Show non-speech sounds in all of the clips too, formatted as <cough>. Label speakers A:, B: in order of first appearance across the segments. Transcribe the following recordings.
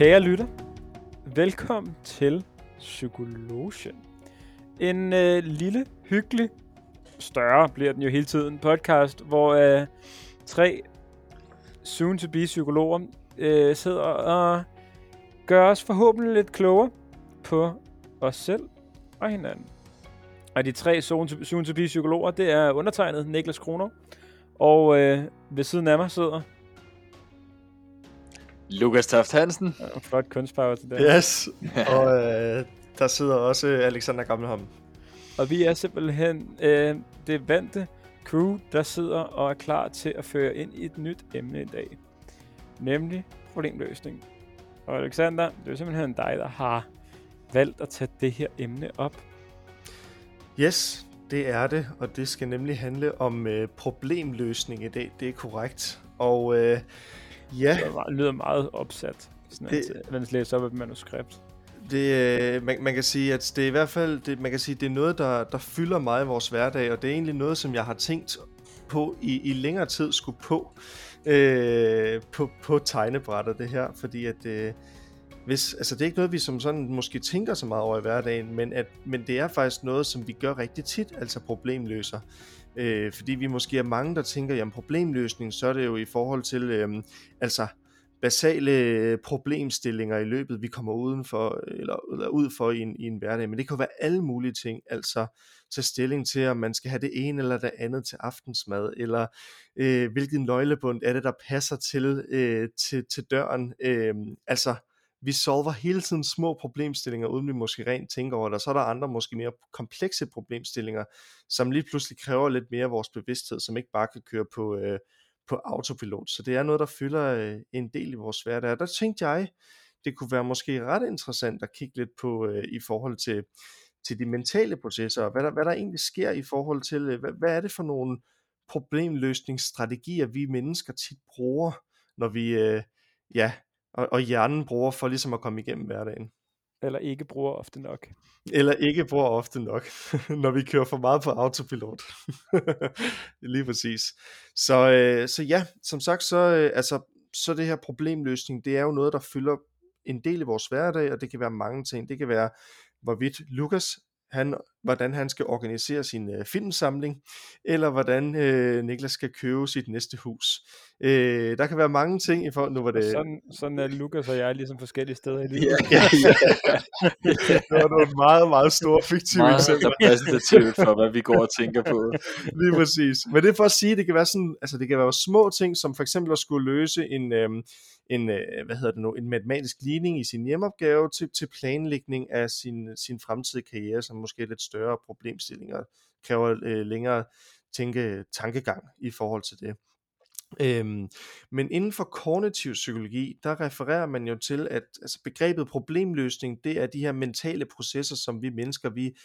A: Kære lytter, velkommen til Psykologien. En øh, lille, hyggelig, større bliver den jo hele tiden, podcast, hvor øh, tre soon-to-be psykologer øh, sidder og gør os forhåbentlig lidt klogere på os selv og hinanden. Og de tre soon-to-be psykologer, det er undertegnet Niklas Kroner, og øh, ved siden af mig sidder
B: Lukas Taft Hansen.
A: Ja, flot kunstpower til det.
C: Yes, og øh, der sidder også Alexander Gammelholm.
A: Og vi er simpelthen øh, det vante crew, der sidder og er klar til at føre ind i et nyt emne i dag. Nemlig problemløsning. Og Alexander, det er simpelthen dig, der har valgt at tage det her emne op.
C: Yes, det er det, og det skal nemlig handle om øh, problemløsning i dag. Det er korrekt. Og øh, ja...
A: Det lyder, lyder meget opsat, sådan det, at man læser op et manuskript.
C: Det, øh, man, man kan sige, at det er i hvert fald, det, man kan sige, det er noget, der, der fylder meget i vores hverdag, og det er egentlig noget, som jeg har tænkt på i, i længere tid skulle på, øh, på, på tegnebrættet det her, fordi at øh, hvis, altså det er ikke noget, vi som sådan måske tænker så meget over i hverdagen, men, at, men det er faktisk noget, som vi gør rigtig tit, altså problemløser. Øh, fordi vi måske er mange, der tænker, jamen problemløsning, så er det jo i forhold til, øh, altså basale øh, problemstillinger i løbet, vi kommer uden for, eller, eller ud for i en, i en hverdag. Men det kan være alle mulige ting, altså tage stilling til, om man skal have det ene eller det andet til aftensmad, eller øh, hvilken nøglebund er det, der passer til, øh, til, til døren. Øh, altså, vi solver hele tiden små problemstillinger, uden vi måske rent tænker over det, og så er der andre måske mere komplekse problemstillinger, som lige pludselig kræver lidt mere af vores bevidsthed, som ikke bare kan køre på, øh, på autopilot. Så det er noget, der fylder øh, en del i vores hverdag. Der tænkte jeg, det kunne være måske ret interessant at kigge lidt på øh, i forhold til, til de mentale processer, og hvad der, hvad der egentlig sker i forhold til, øh, hvad, hvad er det for nogle problemløsningsstrategier, vi mennesker tit bruger, når vi, øh, ja, og, og hjernen bruger for ligesom at komme igennem hverdagen.
A: Eller ikke bruger ofte nok.
C: Eller ikke bruger ofte nok, <laughs> når vi kører for meget på autopilot. <laughs> Lige præcis. Så, øh, så ja, som sagt, så, øh, altså, så det her problemløsning, det er jo noget, der fylder en del i vores hverdag, og det kan være mange ting. Det kan være, hvorvidt Lukas han, hvordan han skal organisere sin øh, filmsamling, eller hvordan øh, Niklas skal købe sit næste hus. Øh, der kan være mange ting i forhold nu var det...
A: Sådan, sådan er Lukas og jeg ligesom forskellige steder i livet.
C: Ja, ja, ja. det var nogle meget, meget store fiktive
B: meget
C: eksempler.
B: repræsentativt for, hvad vi går og tænker på. <laughs>
C: Lige præcis. Men det er for at sige, det kan være sådan, altså det kan være små ting, som for eksempel at skulle løse en, øhm, en, øh, hvad hedder det nu, en matematisk ligning i sin hjemmeopgave til, til planlægning af sin, sin fremtidige karriere, som måske er lidt større problemstillinger, kræver øh, længere tænke, tankegang i forhold til det. Øhm, men inden for kognitiv psykologi, der refererer man jo til, at altså begrebet problemløsning, det er de her mentale processer, som vi mennesker, vi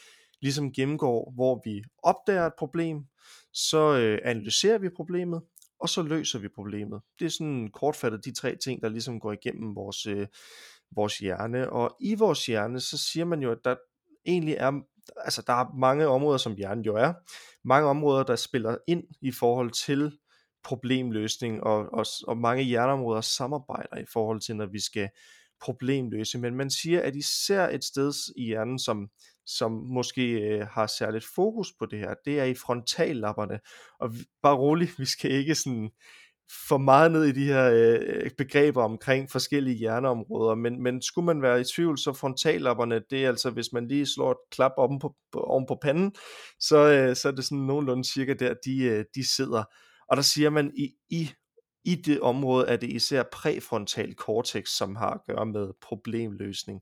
C: ligesom gennemgår, hvor vi opdager et problem, så øh, analyserer vi problemet, og så løser vi problemet. Det er sådan kortfattet de tre ting, der ligesom går igennem vores, øh, vores hjerne. Og i vores hjerne, så siger man jo, at der egentlig er, altså der er mange områder, som hjernen jo er, mange områder, der spiller ind i forhold til problemløsning, og, og, og mange hjerneområder samarbejder i forhold til, når vi skal problemløse. Men man siger, at især et sted i hjernen, som, som måske øh, har særligt fokus på det her, det er i frontallapperne. Og bare roligt, <laughs> vi skal ikke sådan for meget ned i de her øh, begreber omkring forskellige hjerneområder, men, men skulle man være i tvivl, så frontallapperne, det er altså, hvis man lige slår et klap oven på, oven på panden, så, øh, så er det sådan nogenlunde cirka der, de, øh, de sidder. Og der siger man, i, i, i det område er det især præfrontal cortex, som har at gøre med problemløsning.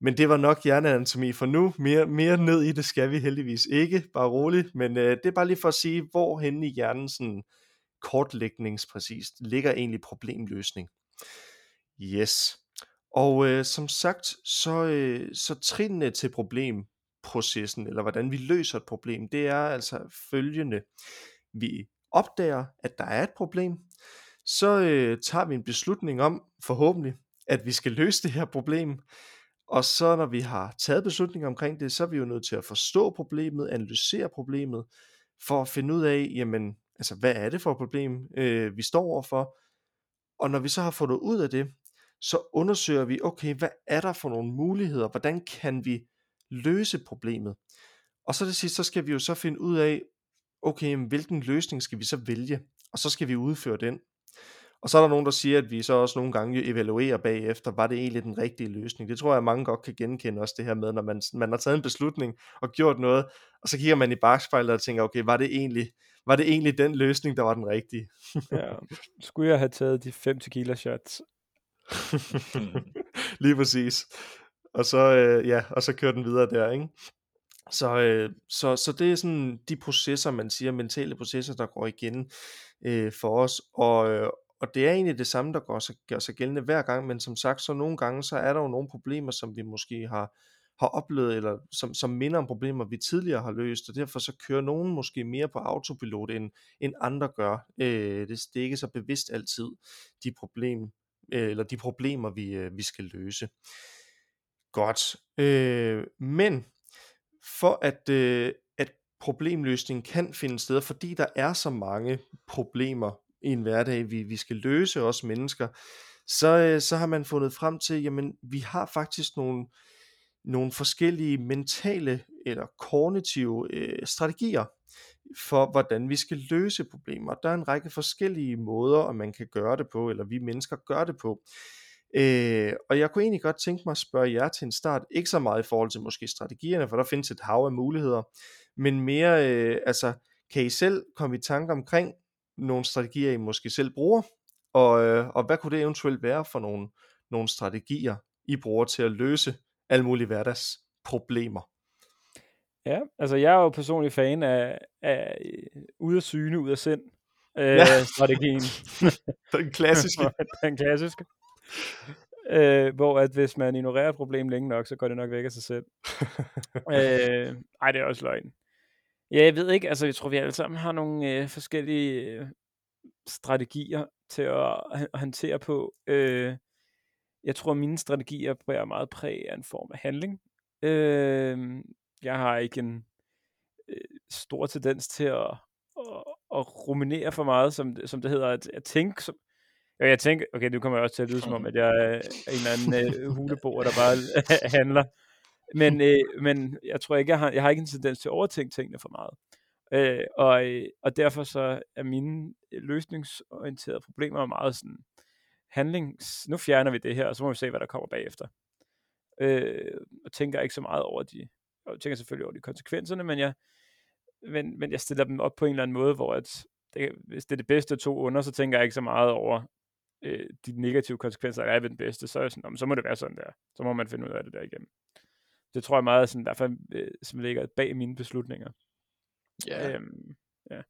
C: Men det var nok hjerneanatomi for nu. Mere, mere ned i det skal vi heldigvis ikke. Bare roligt. Men øh, det er bare lige for at sige, hvor henne i hjernen sådan kortlægningspræcist ligger egentlig problemløsning. Yes. Og øh, som sagt, så, øh, så trinene til problemprocessen, eller hvordan vi løser et problem, det er altså følgende. Vi opdager, at der er et problem, så øh, tager vi en beslutning om, forhåbentlig, at vi skal løse det her problem. Og så når vi har taget beslutninger omkring det, så er vi jo nødt til at forstå problemet, analysere problemet, for at finde ud af, jamen, altså, hvad er det for et problem, øh, vi står overfor. Og når vi så har fundet ud af det, så undersøger vi, okay, hvad er der for nogle muligheder? Hvordan kan vi løse problemet? Og så til sidst, så skal vi jo så finde ud af, okay, hvilken løsning skal vi så vælge? Og så skal vi udføre den. Og så er der nogen, der siger, at vi så også nogle gange evaluerer bagefter, var det egentlig den rigtige løsning? Det tror jeg, mange godt kan genkende også det her med, når man, man har taget en beslutning og gjort noget, og så kigger man i bagspejlet og tænker, okay, var det egentlig, var det egentlig den løsning, der var den rigtige? <laughs>
A: ja. Skulle jeg have taget de 5 tequila shots? <laughs>
C: Lige præcis. Og så, øh, ja, og så kører den videre der, ikke? Så, øh, så, så det er sådan de processer, man siger, mentale processer, der går igen øh, for os. Og, øh, og det er egentlig det samme, der gør sig, gør sig gældende hver gang, men som sagt, så nogle gange, så er der jo nogle problemer, som vi måske har, har oplevet, eller som, som minder om problemer, vi tidligere har løst, og derfor så kører nogen måske mere på autopilot, end, end andre gør. Øh, det, det er ikke så bevidst altid, de, problem, øh, eller de problemer, vi, øh, vi skal løse. Godt. Øh, men for at, øh, at problemløsning kan finde sted, fordi der er så mange problemer i en hverdag, vi, vi skal løse os mennesker, så, øh, så har man fundet frem til, jamen vi har faktisk nogle, nogle forskellige mentale eller kognitive øh, strategier for, hvordan vi skal løse problemer. Der er en række forskellige måder, og man kan gøre det på, eller vi mennesker gør det på. Øh, og jeg kunne egentlig godt tænke mig at spørge jer til en start, ikke så meget i forhold til måske strategierne, for der findes et hav af muligheder, men mere, øh, altså, kan I selv komme i tanke omkring nogle strategier, I måske selv bruger, og, øh, og hvad kunne det eventuelt være for nogle, nogle strategier, I bruger til at løse alle mulige hverdagsproblemer?
A: Ja, altså jeg er jo personlig fan af, af ud af syne, ud af sind øh, ja. strategien. <laughs>
C: Den klassiske. <laughs>
A: Den klassiske. Øh, hvor at hvis man ignorerer et problem længe nok, så går det nok væk af sig selv. <laughs> øh, ej, det er også løgn. Ja, jeg ved ikke, altså jeg tror, vi alle sammen har nogle øh, forskellige øh, strategier til at, at håndtere på. Øh, jeg tror, at mine strategier bærer meget præg af en form af handling. Øh, jeg har ikke en øh, stor tendens til at, at, at ruminere for meget, som, som det hedder, at, at tænke som, Ja, jeg tænker, okay, nu kommer jeg også til at lyde som om, at jeg er en eller anden øh, huleboer, der bare <laughs> handler. Men, <laughs> øh, men jeg tror ikke, jeg har, jeg har ikke en tendens til at overtænke tingene for meget. Øh, og, øh, og derfor så er mine løsningsorienterede problemer meget sådan handlings... Nu fjerner vi det her, og så må vi se, hvad der kommer bagefter. Øh, og tænker ikke så meget over de... Jeg tænker selvfølgelig over de konsekvenserne, men jeg, men, men jeg stiller dem op på en eller anden måde, hvor at det, hvis det er det bedste af to under, så tænker jeg ikke så meget over, øh, de negative konsekvenser, der er ved den bedste, så er jeg sådan, så må det være sådan der. Så må man finde ud af det der igen. Det tror jeg meget, sådan, derfor, øh, som ligger bag mine beslutninger.
B: Ja. Øhm, ja.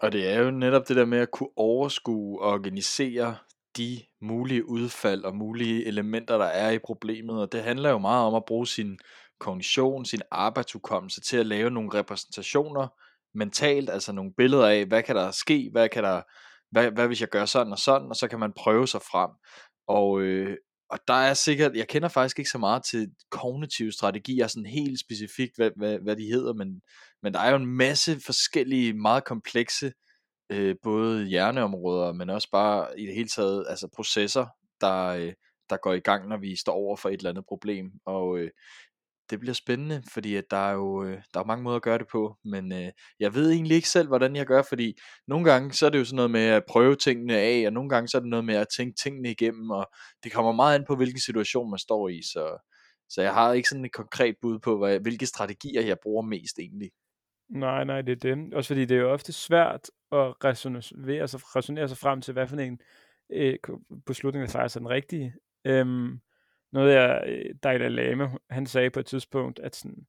B: Og det er jo netop det der med at kunne overskue og organisere de mulige udfald og mulige elementer, der er i problemet. Og det handler jo meget om at bruge sin kognition, sin arbejdsudkommelse til at lave nogle repræsentationer mentalt, altså nogle billeder af, hvad kan der ske, hvad kan der hvad, hvad hvis jeg gør sådan og sådan, og så kan man prøve sig frem. Og, øh, og der er sikkert, jeg kender faktisk ikke så meget til kognitive strategier, sådan helt specifikt, hvad, hvad, hvad de hedder, men, men der er jo en masse forskellige, meget komplekse, øh, både hjerneområder, men også bare i det hele taget, altså processer, der, øh, der går i gang, når vi står over for et eller andet problem. Og øh, det bliver spændende, fordi at der er jo øh, der er mange måder at gøre det på, men øh, jeg ved egentlig ikke selv, hvordan jeg gør, fordi nogle gange så er det jo sådan noget med at prøve tingene af, og nogle gange så er det noget med at tænke tingene igennem, og det kommer meget an på, hvilken situation man står i, så, så jeg har ikke sådan et konkret bud på, hvad, hvilke strategier jeg bruger mest egentlig.
A: Nej, nej, det er det. Også fordi det er jo ofte svært at resonere sig, resonere sig frem til, hvad for en øh, beslutning, der faktisk er den rigtige. Øhm, noget jeg, øh, Dalai Lama, han sagde på et tidspunkt, at sådan,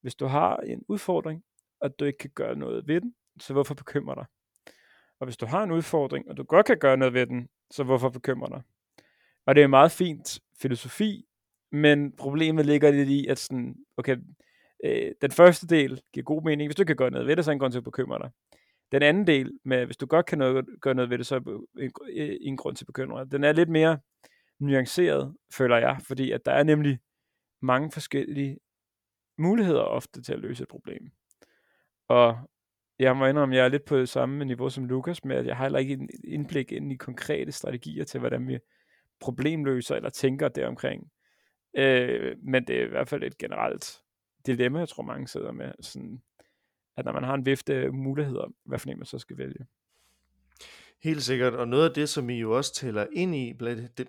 A: hvis du har en udfordring, og du ikke kan gøre noget ved den, så hvorfor bekymre dig? Og hvis du har en udfordring, og du godt kan gøre noget ved den, så hvorfor bekymre dig? Og det er en meget fint filosofi, men problemet ligger lidt i, at sådan, okay, øh, den første del giver god mening. Hvis du kan gøre noget ved det, så er en grund til at bekymre dig. Den anden del, med hvis du godt kan noget, gøre noget ved det, så er en, øh, en grund til at bekymre dig. Den er lidt mere, nuanceret, føler jeg, fordi at der er nemlig mange forskellige muligheder ofte til at løse et problem. Og jeg må indrømme, at jeg er lidt på det samme niveau som Lukas, med at jeg har heller ikke en indblik ind i konkrete strategier til, hvordan vi problemløser eller tænker deromkring. Øh, men det er i hvert fald et generelt dilemma, jeg tror mange sidder med, sådan, at når man har en vifte muligheder, hvad for en man så skal vælge.
C: Helt sikkert, og noget af det, som I jo også taler ind i,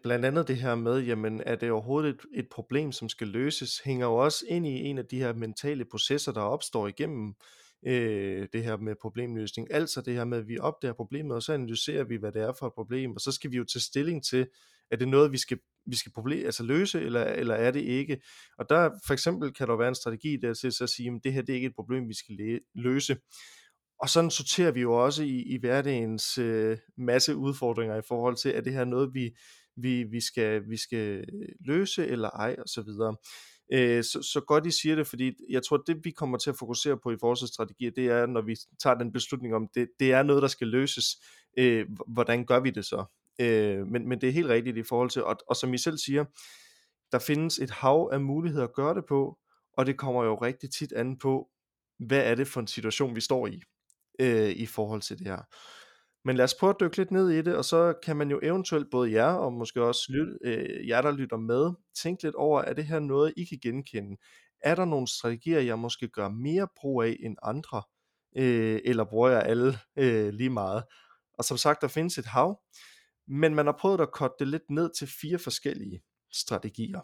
C: blandt andet det her med, jamen er det overhovedet et, et problem, som skal løses, hænger jo også ind i en af de her mentale processer, der opstår igennem øh, det her med problemløsning. Altså det her med, at vi opdager problemet, og så analyserer vi, hvad det er for et problem, og så skal vi jo tage stilling til, er det noget, vi skal, vi skal problem, altså løse, eller, eller er det ikke? Og der for eksempel kan der være en strategi der til at sige, at det her det er ikke et problem, vi skal løse. Og sådan sorterer vi jo også i, i hverdagens øh, masse udfordringer i forhold til, at det her noget, vi, vi, vi, skal, vi skal løse eller ej, og så videre. Øh, så, så godt I siger det, fordi jeg tror, det vi kommer til at fokusere på i forsvarsstrategier, det er, når vi tager den beslutning om, det, det er noget, der skal løses, øh, hvordan gør vi det så? Øh, men, men det er helt rigtigt i forhold til, og, og som I selv siger, der findes et hav af muligheder at gøre det på, og det kommer jo rigtig tit an på, hvad er det for en situation, vi står i, øh, i forhold til det her. Men lad os prøve at dykke lidt ned i det, og så kan man jo eventuelt både jer, og måske også lyt, øh, jer, der lytter med, tænke lidt over, er det her noget, I kan genkende? Er der nogle strategier, jeg måske gør mere brug af end andre? Øh, eller bruger jeg alle øh, lige meget? Og som sagt, der findes et hav, men man har prøvet at korte det lidt ned til fire forskellige strategier.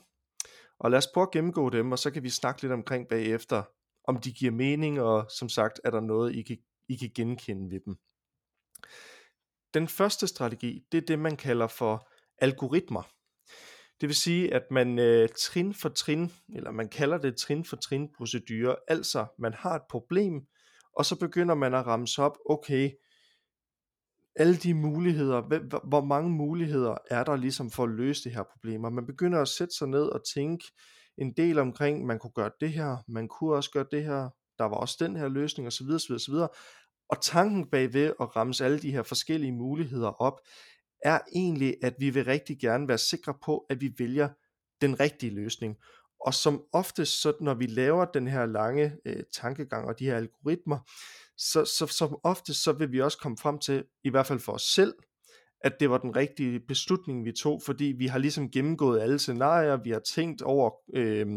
C: Og lad os prøve at gennemgå dem, og så kan vi snakke lidt omkring bagefter, om de giver mening, og som sagt, er der noget, I kan, I kan genkende ved dem. Den første strategi, det er det, man kalder for algoritmer. Det vil sige, at man øh, trin for trin, eller man kalder det trin for trin procedure, altså man har et problem, og så begynder man at ramse op, okay, alle de muligheder, hvor mange muligheder er der ligesom for at løse det her problem, man begynder at sætte sig ned og tænke en del omkring, man kunne gøre det her, man kunne også gøre det her, der var også den her løsning osv. osv., osv. Og tanken bagved at ramse alle de her forskellige muligheder op, er egentlig, at vi vil rigtig gerne være sikre på, at vi vælger den rigtige løsning. Og som oftest, så når vi laver den her lange øh, tankegang og de her algoritmer, så, så som oftest, så vil vi også komme frem til, i hvert fald for os selv, at det var den rigtige beslutning, vi tog, fordi vi har ligesom gennemgået alle scenarier, vi har tænkt over øh,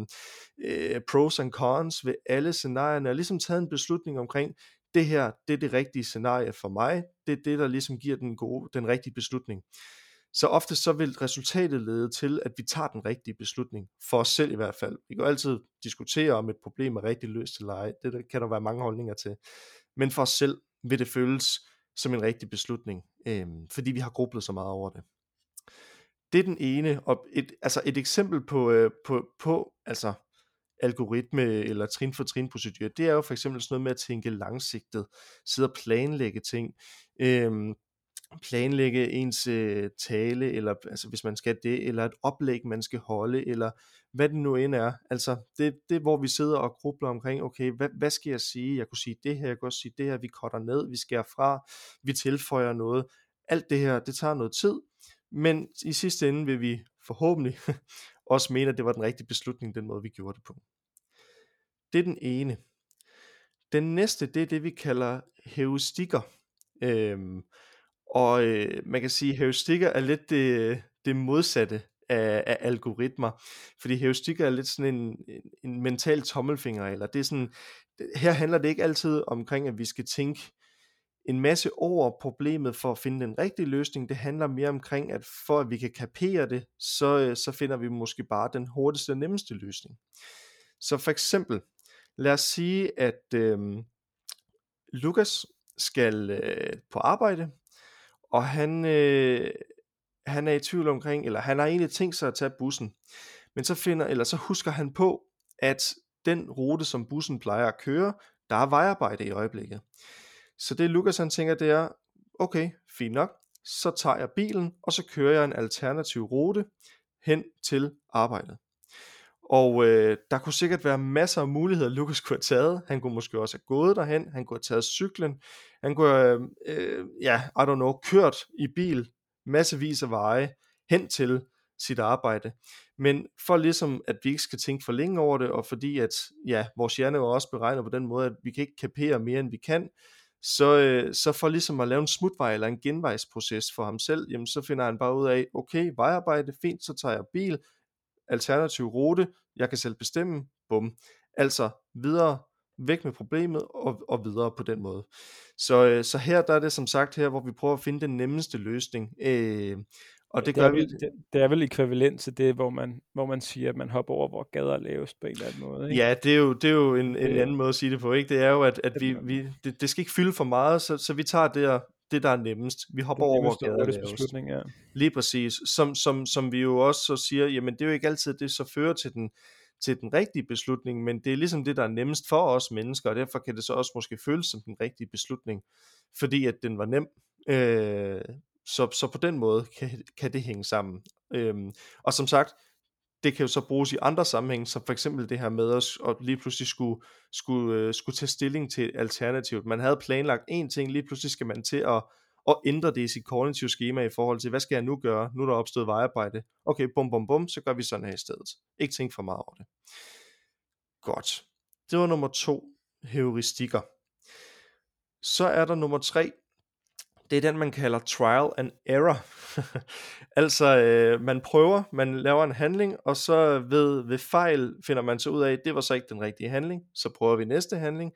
C: øh, pros and cons ved alle scenarierne, og ligesom taget en beslutning omkring, det her, det er det rigtige scenarie for mig, det er det, der ligesom giver den, gode, den rigtige beslutning. Så ofte så vil resultatet lede til, at vi tager den rigtige beslutning, for os selv i hvert fald. Vi kan jo altid diskutere, om et problem er rigtig løst eller ej, det der kan der være mange holdninger til. Men for os selv vil det føles som en rigtig beslutning, øh, fordi vi har grublet så meget over det. Det er den ene, og et, altså et eksempel på, øh, på, på altså algoritme eller trin for trin procedure, det er jo for eksempel sådan noget med at tænke langsigtet, sidde og planlægge ting, Øh, planlægge ens øh, tale, eller altså hvis man skal det, eller et oplæg, man skal holde, eller hvad det nu end er. Altså det, det hvor vi sidder og grubler omkring, okay, hvad, hvad skal jeg sige? Jeg kunne sige det her, jeg kunne også sige det her, vi cutter ned, vi skærer fra, vi tilføjer noget. Alt det her, det tager noget tid, men i sidste ende vil vi forhåbentlig <laughs> også mene, at det var den rigtige beslutning, den måde vi gjorde det på. Det er den ene. Den næste, det er det, vi kalder heuristikker. Øhm, og øh, man kan sige, at heuristikker er lidt det, det modsatte af, af algoritmer. Fordi heuristikker er lidt sådan en, en, en mental tommelfinger, eller det er sådan, her handler det ikke altid omkring, at vi skal tænke en masse over problemet for at finde den rigtige løsning. Det handler mere omkring, at for at vi kan kapere det, så, øh, så finder vi måske bare den hurtigste og nemmeste løsning. Så for eksempel, lad os sige, at øh, Lukas skal øh, på arbejde, og han, øh, han er i tvivl omkring, eller han har egentlig tænkt sig at tage bussen, men så finder, eller så husker han på, at den rute, som bussen plejer at køre, der er vejarbejde i øjeblikket. Så det Lukas han tænker, det er, okay, fint nok, så tager jeg bilen, og så kører jeg en alternativ rute hen til arbejdet. Og øh, der kunne sikkert være masser af muligheder, Lukas kunne have taget. Han kunne måske også have gået derhen, han kunne have taget cyklen, han kunne have, øh, ja, I don't know, kørt i bil massevis af veje hen til sit arbejde. Men for ligesom, at vi ikke skal tænke for længe over det, og fordi at, ja, vores hjerne er også beregnet på den måde, at vi kan ikke kapere mere, end vi kan, så, øh, så for ligesom at lave en smutvej eller en genvejsproces for ham selv, jamen så finder han bare ud af, okay, vejarbejde, fint, så tager jeg bil, alternativ rute, jeg kan selv bestemme, bum. Altså videre, væk med problemet og, og videre på den måde. Så, øh, så her der er det som sagt her, hvor vi prøver at finde den nemmeste løsning. Øh, og det,
A: det
C: gør
A: vel,
C: vi...
A: Det, det er vel ekvivalent til det, hvor man, hvor man siger, at man hopper over, hvor gader er lavest på en eller anden måde. Ikke?
C: Ja, det er jo, det er jo en, en anden måde at sige det på. Ikke? Det er jo, at, at vi, vi, det, det skal ikke fylde for meget, så, så vi tager det, det, der er nemmest. Vi hopper over, hvor gader er.
A: Beslutning, ja.
C: Lige præcis. Som, som, som vi jo også så siger, jamen det er jo ikke altid det, så fører til den, til den rigtige beslutning, men det er ligesom det, der er nemmest for os mennesker, og derfor kan det så også måske føles som den rigtige beslutning, fordi at den var nem. Øh, så, så på den måde kan, kan det hænge sammen. Øhm, og som sagt, det kan jo så bruges i andre sammenhænge, som for eksempel det her med at, at lige pludselig skulle, skulle, øh, skulle tage stilling til alternativet. Man havde planlagt en ting, lige pludselig skal man til at, at ændre det i sit kognitive schema i forhold til, hvad skal jeg nu gøre? Nu er der opstået vejarbejde. Okay, bum bum bum, så gør vi sådan her i stedet. Ikke tænk for meget over det. Godt. Det var nummer to, heuristikker. Så er der nummer tre, det er den, man kalder trial and error. <laughs> altså, øh, man prøver, man laver en handling, og så ved, ved fejl finder man så ud af, at det var så ikke den rigtige handling. Så prøver vi næste handling.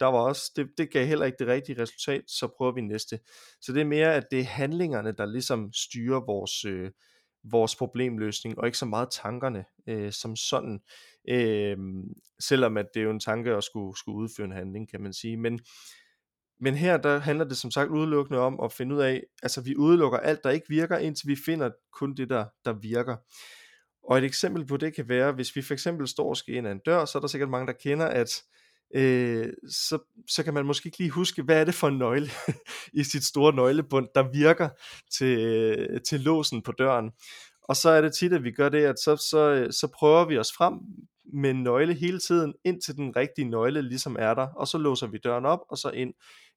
C: Der var også, det, det gav heller ikke det rigtige resultat, så prøver vi næste. Så det er mere, at det er handlingerne, der ligesom styrer vores, øh, vores problemløsning, og ikke så meget tankerne øh, som sådan. Øh, selvom at det er jo en tanke at skulle, skulle udføre en handling, kan man sige. Men men her der handler det som sagt udelukkende om at finde ud af, altså vi udelukker alt, der ikke virker, indtil vi finder kun det, der, der virker. Og et eksempel på det kan være, hvis vi for eksempel står og skal ind ad en dør, så er der sikkert mange, der kender, at øh, så, så kan man måske ikke lige huske, hvad er det for en nøgle <laughs> i sit store nøglebund, der virker til, øh, til låsen på døren. Og så er det tit, at vi gør det, at så, så, øh, så prøver vi os frem med en nøgle hele tiden, indtil den rigtige nøgle ligesom er der, og så låser vi døren op, og så ind.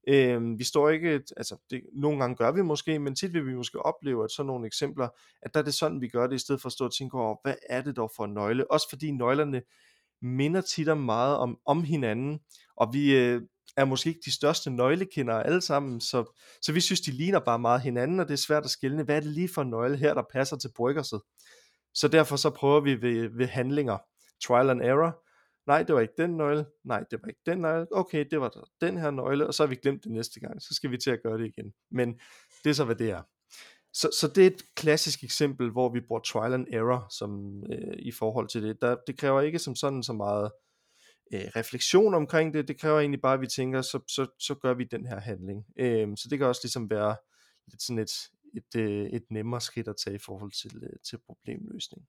C: Øh, vi står ikke, altså det, nogle gange gør vi måske, men tit vil vi måske opleve, at sådan nogle eksempler, at der er det sådan, vi gør det, i stedet for at stå og tænke over, hvad er det dog for en nøgle? Også fordi nøglerne minder tit om meget om, om hinanden, og vi øh, er måske ikke de største nøglekendere alle sammen, så, så vi synes, de ligner bare meget hinanden, og det er svært at skille, hvad er det lige for en nøgle her, der passer til bryggerset? Så derfor så prøver vi ved, ved handlinger, trial and error, nej, det var ikke den nøgle, nej, det var ikke den nøgle, okay, det var den her nøgle, og så har vi glemt det næste gang, så skal vi til at gøre det igen. Men det er så, hvad det er. Så, så det er et klassisk eksempel, hvor vi bruger trial and error som, øh, i forhold til det. Der, det kræver ikke som sådan så meget øh, refleksion omkring det, det kræver egentlig bare, at vi tænker, så, så, så gør vi den her handling. Øh, så det kan også ligesom være lidt sådan et, et, øh, et nemmere skridt at tage i forhold til, øh, til problemløsning.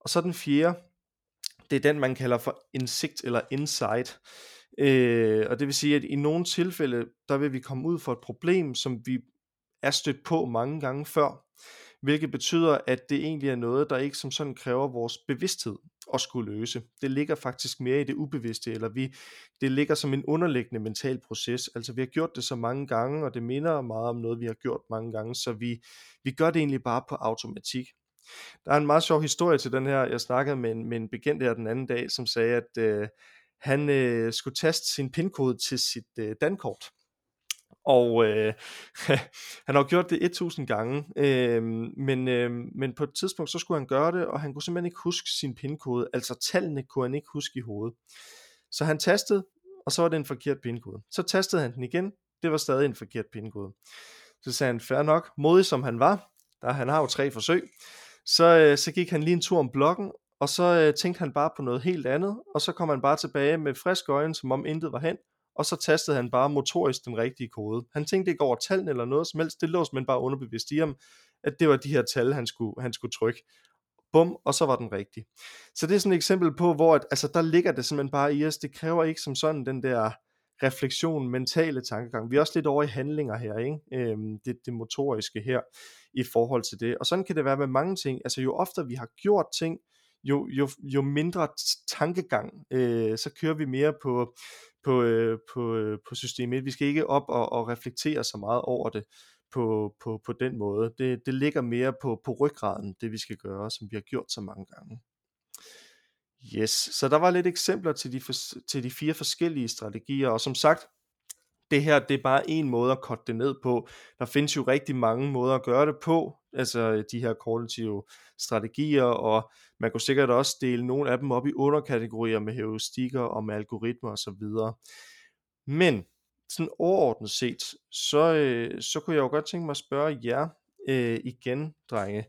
C: Og så den fjerde, det er den, man kalder for indsigt eller insight. Øh, og det vil sige, at i nogle tilfælde, der vil vi komme ud for et problem, som vi er stødt på mange gange før, hvilket betyder, at det egentlig er noget, der ikke som sådan kræver vores bevidsthed at skulle løse. Det ligger faktisk mere i det ubevidste, eller vi, det ligger som en underliggende mental proces. Altså vi har gjort det så mange gange, og det minder meget om noget, vi har gjort mange gange, så vi, vi gør det egentlig bare på automatik. Der er en meget sjov historie til den her. Jeg snakkede med en, med en bekendt her den anden dag, som sagde, at øh, han øh, skulle taste sin pindkode til sit øh, dankort. Og øh, <laughs> han har gjort det 1000 gange, øh, men, øh, men på et tidspunkt så skulle han gøre det, og han kunne simpelthen ikke huske sin pindkode, altså tallene kunne han ikke huske i hovedet. Så han tastede, og så var det en forkert pindkode. Så tastede han den igen, det var stadig en forkert pindkode. Så sagde han, fair nok, modig som han var, der han har jo tre forsøg, så, øh, så gik han lige en tur om blokken, og så øh, tænkte han bare på noget helt andet, og så kom han bare tilbage med frisk øjne, som om intet var hen, og så tastede han bare motorisk den rigtige kode. Han tænkte ikke over tallene eller noget som helst, det lå men bare underbevidst i ham, at det var de her tal, han skulle, han skulle trykke. Bum, og så var den rigtig. Så det er sådan et eksempel på, hvor at, altså, der ligger det simpelthen bare i os. Det kræver ikke som sådan den der refleksion, mentale tankegang. Vi er også lidt over i handlinger her, ikke? Øhm, det, det motoriske her i forhold til det. Og sådan kan det være med mange ting. Altså jo oftere vi har gjort ting, jo, jo, jo mindre tankegang, øh, så kører vi mere på, på, øh, på, øh, på systemet. Vi skal ikke op og, og reflektere så meget over det på, på, på den måde. Det, det ligger mere på, på ryggraden, det vi skal gøre, som vi har gjort så mange gange. Yes, så der var lidt eksempler til de, for, til de fire forskellige strategier, og som sagt, det her, det er bare en måde at korte det ned på. Der findes jo rigtig mange måder at gøre det på, altså øh, de her kognitive strategier, og man kunne sikkert også dele nogle af dem op i underkategorier med heuristikker og med algoritmer osv. Men sådan overordnet set, så, øh, så kunne jeg jo godt tænke mig at spørge jer øh, igen, drenge.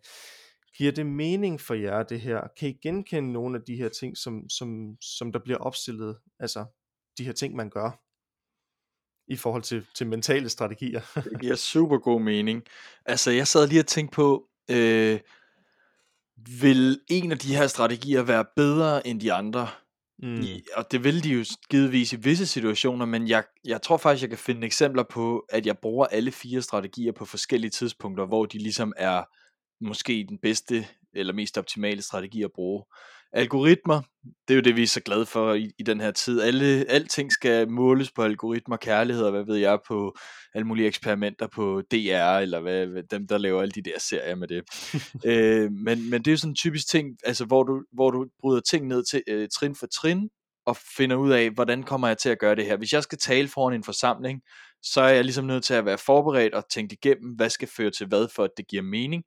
C: Giver det mening for jer, det her? Kan I genkende nogle af de her ting, som, som, som der bliver opstillet? Altså, de her ting, man gør? I forhold til, til mentale strategier. <laughs>
B: det giver super god mening. Altså, jeg sad lige og tænkte på, øh, vil en af de her strategier være bedre end de andre? Mm. I, og det vil de jo givetvis i visse situationer, men jeg, jeg tror faktisk, jeg kan finde eksempler på, at jeg bruger alle fire strategier på forskellige tidspunkter, hvor de ligesom er måske den bedste eller mest optimale strategi at bruge. Algoritmer, det er jo det, vi er så glade for i, i den her tid. Alle, alting skal måles på algoritmer, kærlighed og hvad ved jeg, på alle mulige eksperimenter på DR, eller hvad, hvad dem, der laver alle de der serier med det. <laughs> øh, men, men det er jo sådan en typisk ting, altså, hvor, du, hvor du bryder ting ned til øh, trin for trin, og finder ud af, hvordan kommer jeg til at gøre det her. Hvis jeg skal tale foran en forsamling, så er jeg ligesom nødt til at være forberedt og tænke igennem, hvad skal føre til hvad, for at det giver mening.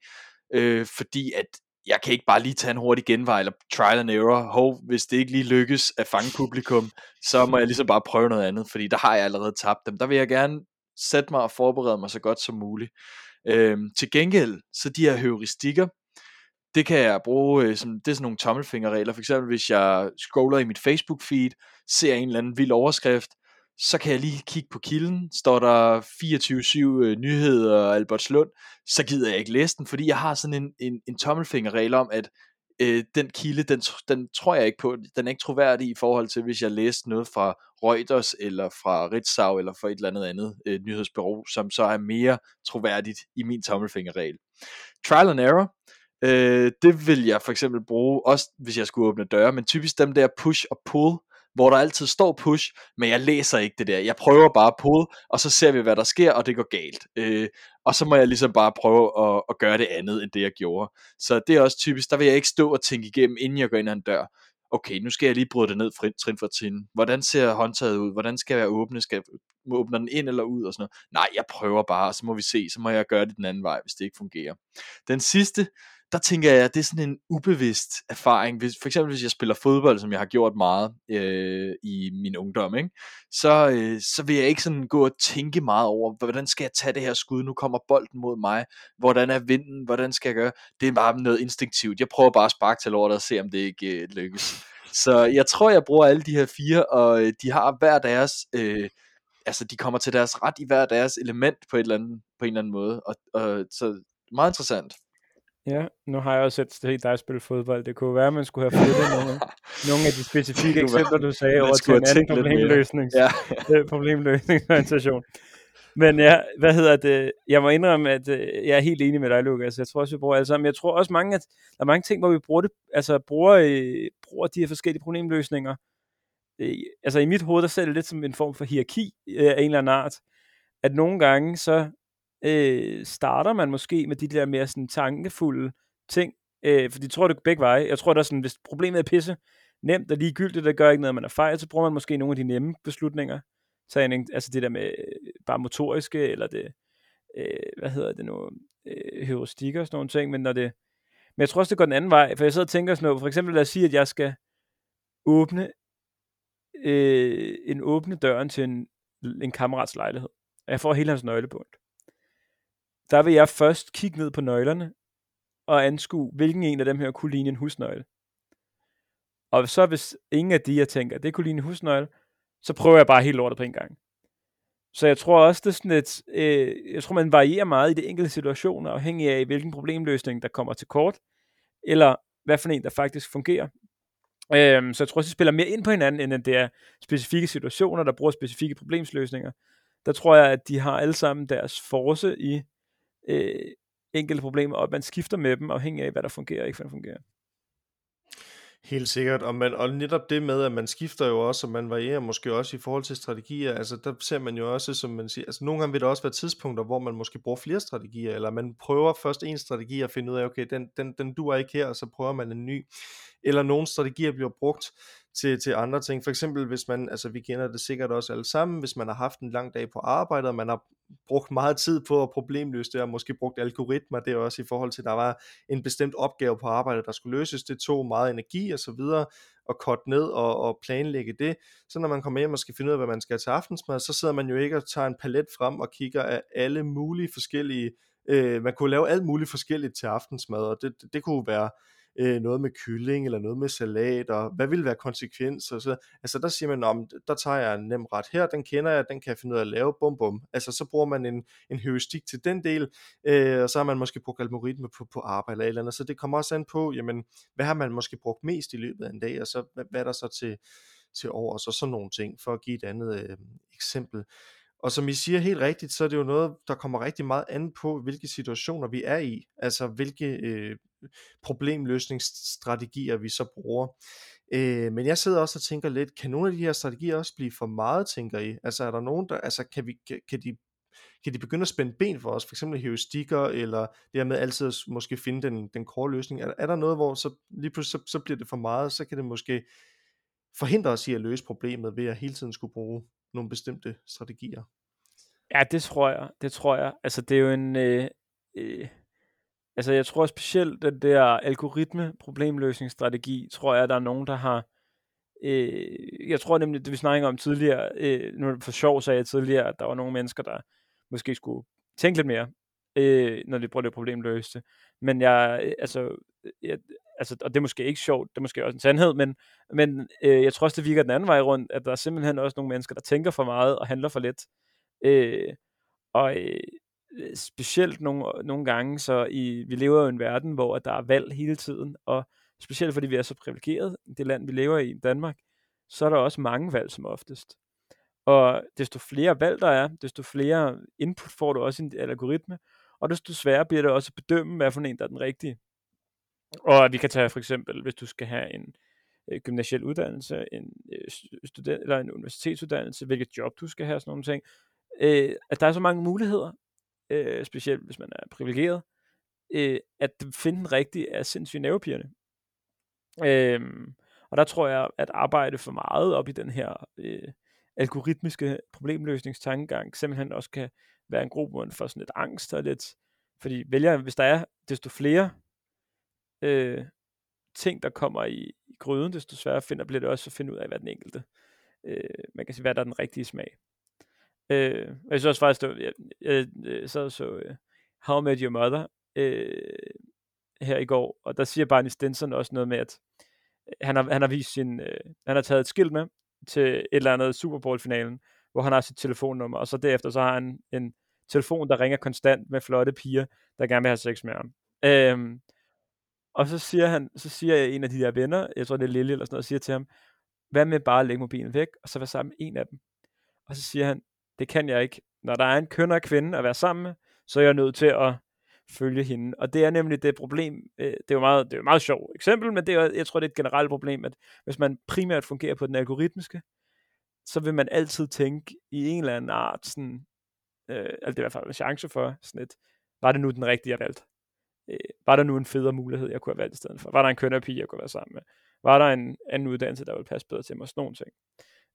B: Øh, fordi at jeg kan ikke bare lige tage en hurtig genvej, eller trial and error. Hov, hvis det ikke lige lykkes at fange publikum, så må jeg ligesom bare prøve noget andet, fordi der har jeg allerede tabt dem. Der vil jeg gerne sætte mig og forberede mig så godt som muligt. Øhm, til gengæld, så de her heuristikker, det kan jeg bruge, øh, som, det er sådan nogle tommelfingerregler. For eksempel, hvis jeg scroller i mit Facebook feed, ser en eller anden vild overskrift, så kan jeg lige kigge på kilden, står der 24-7 øh, nyheder og Albertslund, så gider jeg ikke læse den, fordi jeg har sådan en, en, en tommelfingerregel om, at øh, den kilde, den, den tror jeg ikke på, den er ikke troværdig i forhold til, hvis jeg læste noget fra Reuters, eller fra Ritzau, eller fra et eller andet andet øh, nyhedsbureau, som så er mere troværdigt i min tommelfingerregel. Trial and error, øh, det vil jeg for eksempel bruge, også hvis jeg skulle åbne døre, men typisk dem der push og pull, hvor der altid står push, men jeg læser ikke det der. Jeg prøver bare på, og så ser vi, hvad der sker, og det går galt. Øh, og så må jeg ligesom bare prøve at, at gøre det andet, end det jeg gjorde. Så det er også typisk, der vil jeg ikke stå og tænke igennem, inden jeg går ind ad en dør. Okay, nu skal jeg lige bryde det ned trin for trin. Hvordan ser håndtaget ud? Hvordan skal jeg åbne? Skal jeg åbne den ind eller ud? Og sådan noget. Nej, jeg prøver bare, og så må vi se. Så må jeg gøre det den anden vej, hvis det ikke fungerer. Den sidste, der tænker jeg, at det er sådan en ubevidst erfaring. Hvis, for eksempel hvis jeg spiller fodbold, som jeg har gjort meget øh, i min ungdom, ikke? Så, øh, så vil jeg ikke sådan gå og tænke meget over, hvordan skal jeg tage det her skud, nu kommer bolden mod mig, hvordan er vinden, hvordan skal jeg gøre? Det er bare noget instinktivt. Jeg prøver bare at sparke til lortet og se, om det ikke øh, lykkes. Så jeg tror, jeg bruger alle de her fire, og øh, de har hver deres... Øh, altså de kommer til deres ret i hver deres element på, et eller andet, på en eller anden måde, og, og så meget interessant.
A: Ja, nu har jeg også set dig spille fodbold. Det kunne være, at man skulle have flyttet <laughs> nogle, nogle af de specifikke eksempler, du sagde, over til en anden problemløsnings, ja. <laughs> Øh, problemløsningsorientation. Men ja, hvad hedder det? Jeg må indrømme, at øh, jeg er helt enig med dig, Lukas. Jeg tror også, vi bruger alle sammen. Jeg tror også, mange, at der er mange ting, hvor vi bruger, det, altså bruger, øh, bruger de her forskellige problemløsninger. altså i mit hoved, der ser det lidt som en form for hierarki af en eller anden art. At nogle gange, så øh, starter man måske med de der mere sådan tankefulde ting, øh, for de tror det begge veje. Jeg tror, der er sådan, hvis problemet er pisse nemt og ligegyldigt, der gør ikke noget, man er fejl, så bruger man måske nogle af de nemme beslutninger. Så en, altså det der med øh, bare motoriske, eller det, øh, hvad hedder det nu, øh, heuristikker og sådan nogle ting, men når det, men jeg tror også, det går den anden vej, for jeg sidder og tænker sådan noget, for eksempel lad os sige, at jeg skal åbne øh, en åbne døren til en, en kammerats lejlighed, og jeg får hele hans nøglebund der vil jeg først kigge ned på nøglerne og anskue, hvilken en af dem her kunne ligne en husnøgle. Og så hvis ingen af de, jeg tænker, det kunne ligne en husnøgle, så prøver jeg bare helt lortet på en gang. Så jeg tror også, det er sådan et, øh, jeg tror, man varierer meget i de enkelte situationer, afhængig af, hvilken problemløsning, der kommer til kort, eller hvad for en, der faktisk fungerer. Øhm, så jeg tror også, det spiller mere ind på hinanden, end at det er specifikke situationer, der bruger specifikke problemsløsninger. Der tror jeg, at de har alle sammen deres force i øh, enkelte problemer, og at man skifter med dem, afhængig af, hvad der fungerer og ikke, hvad der fungerer.
C: Helt sikkert, og, man, og netop det med, at man skifter jo også, og man varierer måske også i forhold til strategier, altså der ser man jo også, som man siger, altså nogle gange vil der også være tidspunkter, hvor man måske bruger flere strategier, eller man prøver først en strategi og finde ud af, okay, den, den, den duer ikke her, og så prøver man en ny, eller nogle strategier bliver brugt til, til andre ting. For eksempel hvis man, altså vi kender det sikkert også alle sammen, hvis man har haft en lang dag på arbejde, og man har brugt meget tid på at problemløse det, og måske brugt algoritmer, det er også i forhold til, at der var en bestemt opgave på arbejde, der skulle løses, det tog meget energi og så videre, og korte ned og, og planlægge det. Så når man kommer hjem og skal finde ud af, hvad man skal til aftensmad, så sidder man jo ikke og tager en palet frem og kigger af alle mulige forskellige, øh, man kunne lave alt muligt forskelligt til aftensmad, og det, det, det kunne være øh, noget med kylling, eller noget med salat, og hvad vil være konsekvenser? Så, altså der siger man, om der tager jeg en nem ret her, den kender jeg, den kan jeg finde ud af at lave, bum bum. Altså så bruger man en, en heuristik til den del, øh, og så har man måske brugt algoritme på, på arbejde eller et eller andet, så det kommer også an på, jamen, hvad har man måske brugt mest i løbet af en dag, og så hvad, hvad er der så til, til over, og så sådan nogle ting, for at give et andet øh, eksempel. Og som I siger helt rigtigt, så er det jo noget, der kommer rigtig meget an på, hvilke situationer vi er i. Altså hvilke øh, problemløsningsstrategier vi så bruger. Øh, men jeg sidder også og tænker lidt, kan nogle af de her strategier også blive for meget, tænker I? Altså er der nogen, der, altså kan, vi, kan, de, kan de begynde at spænde ben for os, for eksempel heuristikker, eller det her med altid at måske finde den, den korte løsning? Er, er der noget, hvor så lige pludselig så, så bliver det for meget, så kan det måske forhindre os i at løse problemet ved at hele tiden skulle bruge nogle bestemte strategier?
A: Ja, det tror jeg. Det tror jeg. Altså, det er jo en... Øh, øh, altså, jeg tror specielt, den der algoritme problemløsningsstrategi, tror jeg, der er nogen, der har... Øh, jeg tror nemlig, det vi snakkede om tidligere, øh, nu for sjov sagde jeg tidligere, at der var nogle mennesker, der måske skulle tænke lidt mere, øh, når de prøver det problemløse. Men jeg, øh, altså, jeg, altså, og det er måske ikke sjovt, det er måske også en sandhed, men, men øh, jeg tror også, det virker den anden vej rundt, at der er simpelthen også nogle mennesker, der tænker for meget og handler for lidt. Øh, og øh, Øh, specielt nogle, nogle gange, så i, vi lever jo i en verden, hvor der er valg hele tiden, og specielt fordi vi er så privilegeret, det land vi lever i, Danmark, så er der også mange valg som oftest. Og desto flere valg der er, desto flere input får du også i en algoritme, og desto sværere bliver det også at bedømme, hvad for en, der er den rigtige. Og vi kan tage for eksempel, hvis du skal have en øh, gymnasiel uddannelse, en øh, student eller en universitetsuddannelse, hvilket job du skal have, sådan nogle ting. Øh, at der er så mange muligheder, øh, specielt hvis man er privilegeret, øh, at finde den rigtige er sindssygt nervepirrende. Øh, og der tror jeg, at arbejde for meget op i den her øh, algoritmiske problemløsningstankegang simpelthen også kan være en grobund for sådan lidt angst og lidt, fordi vælger, hvis der er desto flere øh, ting, der kommer i, i gryden, desto sværere finder, bliver det også at finde ud af, hvad den enkelte, øh, man kan sige, hvad der er den rigtige smag. Øh, og jeg synes også faktisk, det jeg, jeg, jeg sad så uh, How I Met Your Mother øh, her i går, og der siger Barney Stinson også noget med, at øh, han har, han har vist sin, øh, han har taget et skilt med til et eller andet Super Bowl finalen, hvor han har sit telefonnummer, og så derefter så har han en telefon, der ringer konstant med flotte piger, der gerne vil have sex med ham. Øhm, og så siger han, så siger jeg en af de der venner, jeg tror det er Lille eller sådan noget, siger til ham, hvad med bare at lægge mobilen væk, og så være sammen med en af dem. Og så siger han, det kan jeg ikke. Når der er en køn og kvinde at være sammen med, så er jeg nødt til at følge hende. Og det er nemlig det problem, øh, det er jo meget, det er jo meget sjovt eksempel, men det er, jeg tror, det er et generelt problem, at hvis man primært fungerer på den algoritmiske, så vil man altid tænke i en eller anden art, sådan, øh, altså det er i hvert fald en chance for, sådan et, var det nu den rigtige, jeg valgte? Øh, var der nu en federe mulighed, jeg kunne have valgt i stedet for? Var der en kønner pige, jeg kunne være sammen med? Var der en anden uddannelse, der ville passe bedre til mig? Sådan nogle ting.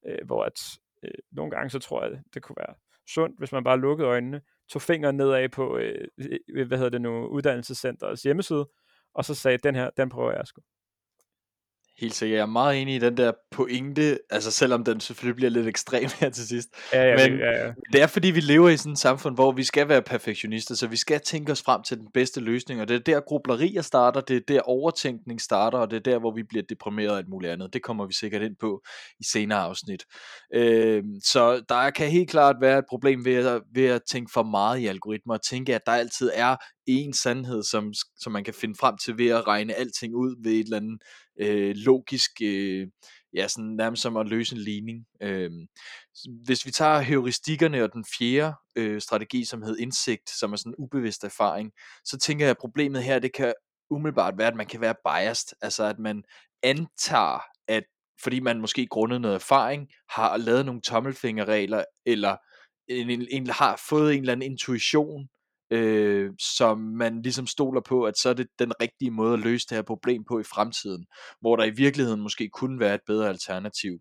A: Øh, hvor at, øh, nogle gange så tror jeg, det kunne være sundt, hvis man bare lukkede øjnene, tog fingeren nedad på, øh, øh, hvad hedder det nu, uddannelsescenterets hjemmeside, og så sagde, den her, den prøver jeg sgu.
B: Helt sikkert. Jeg er meget enig i den der pointe, altså selvom den selvfølgelig bliver lidt ekstrem her til sidst.
A: Ja, ja,
B: Men
A: ja, ja.
B: det er fordi, vi lever i sådan et samfund, hvor vi skal være perfektionister, så vi skal tænke os frem til den bedste løsning, og det er der grublerier starter, det er der overtænkning starter, og det er der, hvor vi bliver deprimeret og alt muligt andet. Det kommer vi sikkert ind på i senere afsnit. Øh, så der kan helt klart være et problem ved at, ved at tænke for meget i algoritmer, og tænke, at der altid er en sandhed, som, som man kan finde frem til ved at regne alting ud ved et eller andet øh, logisk, øh, ja, sådan nærmest som at løse en ligning. Øh, hvis vi tager heuristikkerne og den fjerde øh, strategi, som hedder indsigt, som er sådan en ubevidst erfaring, så tænker jeg, at problemet her, det kan umiddelbart være, at man kan være biased, altså at man antager, at fordi man måske grundet noget erfaring, har lavet nogle tommelfingerregler, eller en, en, en, har fået en eller anden intuition, øh, som man ligesom stoler på, at så er det den rigtige måde at løse det her problem på i fremtiden, hvor der i virkeligheden måske kunne være et bedre alternativ.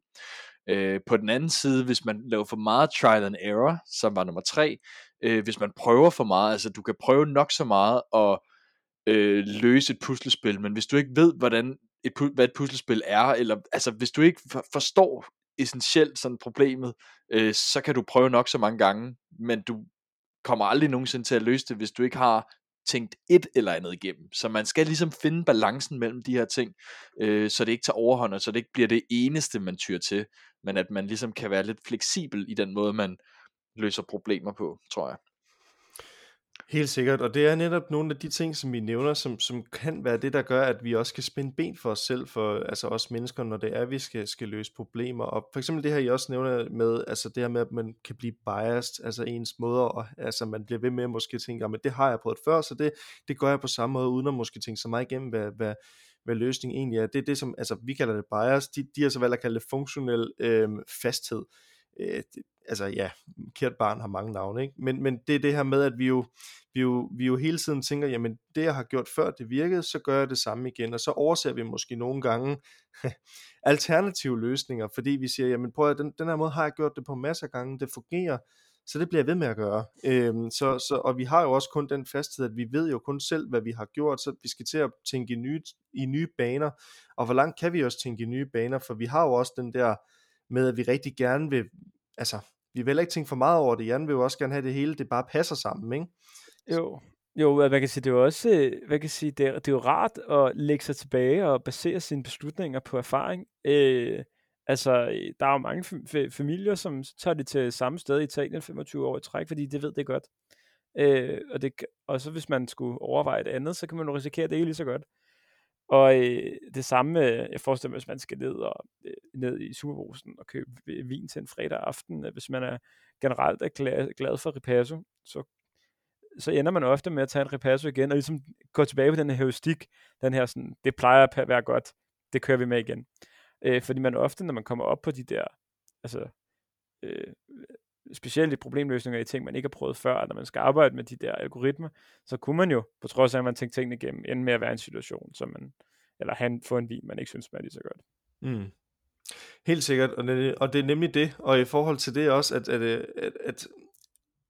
B: Øh, på den anden side, hvis man laver for meget trial and error, som var nummer tre, øh, hvis man prøver for meget, altså du kan prøve nok så meget at øh, løse et puslespil, men hvis du ikke ved, hvordan et, hvad et puslespil er, eller altså hvis du ikke for, forstår essentielt sådan problemet, øh, så kan du prøve nok så mange gange, men du kommer aldrig nogensinde til at løse det, hvis du ikke har tænkt et eller andet igennem. Så man skal ligesom finde balancen mellem de her ting, øh, så det ikke tager overhånd, og så det ikke bliver det eneste, man tyr til, men at man ligesom kan være lidt fleksibel i den måde, man løser problemer på, tror jeg.
C: Helt sikkert, og det er netop nogle af de ting, som vi nævner, som, som kan være det, der gør, at vi også kan spænde ben for os selv, for altså os mennesker, når det er, at vi skal, skal løse problemer. Og for eksempel det her, I også nævner med, altså det her med, at man kan blive biased, altså ens måder, og altså man bliver ved med at måske tænke, ah, men det har jeg prøvet før, så det, det gør jeg på samme måde, uden at måske tænke så meget igennem, hvad, hvad, hvad løsningen egentlig er. Det er det, som, altså vi kalder det bias, de, de har så valgt at kalde det funktionel øh, fasthed. Øh, det, altså ja, kært barn har mange navne, ikke? Men, men det er det her med, at vi jo, vi, jo, vi jo hele tiden tænker, jamen det jeg har gjort før, det virkede, så gør jeg det samme igen, og så overser vi måske nogle gange <laughs> alternative løsninger, fordi vi siger, jamen prøv at den, den her måde har jeg gjort det på masser af gange, det fungerer, så det bliver jeg ved med at gøre. Øhm, så, så, og vi har jo også kun den fasthed, at vi ved jo kun selv, hvad vi har gjort, så vi skal til at tænke i nye, i nye baner, og hvor langt kan vi også tænke i nye baner, for vi har jo også den der med, at vi rigtig gerne vil, altså, vi vil ikke tænke for meget over det. Jan vil jo også gerne have det hele, det bare passer sammen, ikke?
A: Jo, jo, hvad kan sige, det er jo også, hvad kan sige, det er, det er jo rart at lægge sig tilbage og basere sine beslutninger på erfaring. Øh, altså, der er jo mange f- familier, som tager det til samme sted i Italien 25 år i træk, fordi det ved det godt. Øh, og, det, og så hvis man skulle overveje et andet, så kan man jo risikere, at det ikke lige så godt. Og øh, det samme, øh, jeg forestiller mig, hvis man skal ned, og, øh, ned i Superbrusen og købe vin til en fredag aften, øh, hvis man er generelt er glad, glad for ripasso, så, så ender man ofte med at tage en ripasso igen, og ligesom gå tilbage på den her heuristik, den her sådan, det plejer at være godt, det kører vi med igen. Øh, fordi man ofte, når man kommer op på de der, altså, øh, specielt i problemløsninger i ting, man ikke har prøvet før, når man skal arbejde med de der algoritmer, så kunne man jo, på trods af, at man tænkte tingene igennem, ende med at være i en situation, som man, eller han få en vin, man ikke synes smager lige så godt.
C: Mm. Helt sikkert, og det, og det er nemlig det, og i forhold til det også, at, at, at, at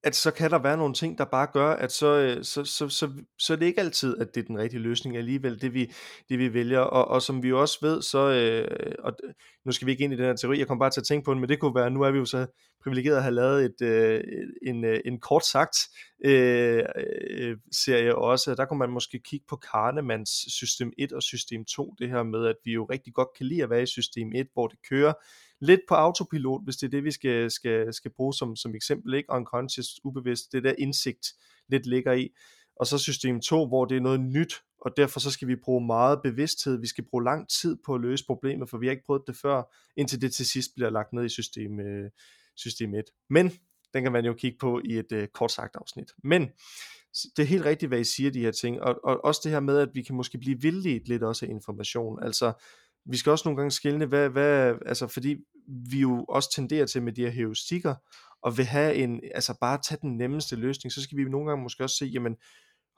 C: at så kan der være nogle ting, der bare gør, at så, øh, så, så, så, så er det ikke altid, at det er den rigtige løsning alligevel, det vi, det vi vælger. Og, og som vi jo også ved, så, øh, og nu skal vi ikke ind i den her teori, jeg kommer bare til at tænke på den, men det kunne være, nu er vi jo så privilegeret at have lavet et, øh, en, øh, en kort sagt øh, øh, serie også. Der kunne man måske kigge på Kahnemans system 1 og system 2, det her med, at vi jo rigtig godt kan lide at være i system 1, hvor det kører lidt på autopilot, hvis det er det, vi skal, skal, skal bruge som, som eksempel, ikke? Unconscious, ubevidst, det der indsigt lidt ligger i. Og så system 2, hvor det er noget nyt, og derfor så skal vi bruge meget bevidsthed, vi skal bruge lang tid på at løse problemet, for vi har ikke prøvet det før, indtil det til sidst bliver lagt ned i system, øh, system 1. Men, den kan man jo kigge på i et øh, kort sagt afsnit. Men, det er helt rigtigt, hvad I siger, de her ting, og, og også det her med, at vi kan måske blive vildt lidt også af information, altså vi skal også nogle gange skille, hvad, hvad, altså fordi vi jo også tenderer til med de her heuristikker, og vil have en, altså bare tage den nemmeste løsning, så skal vi nogle gange måske også se, jamen,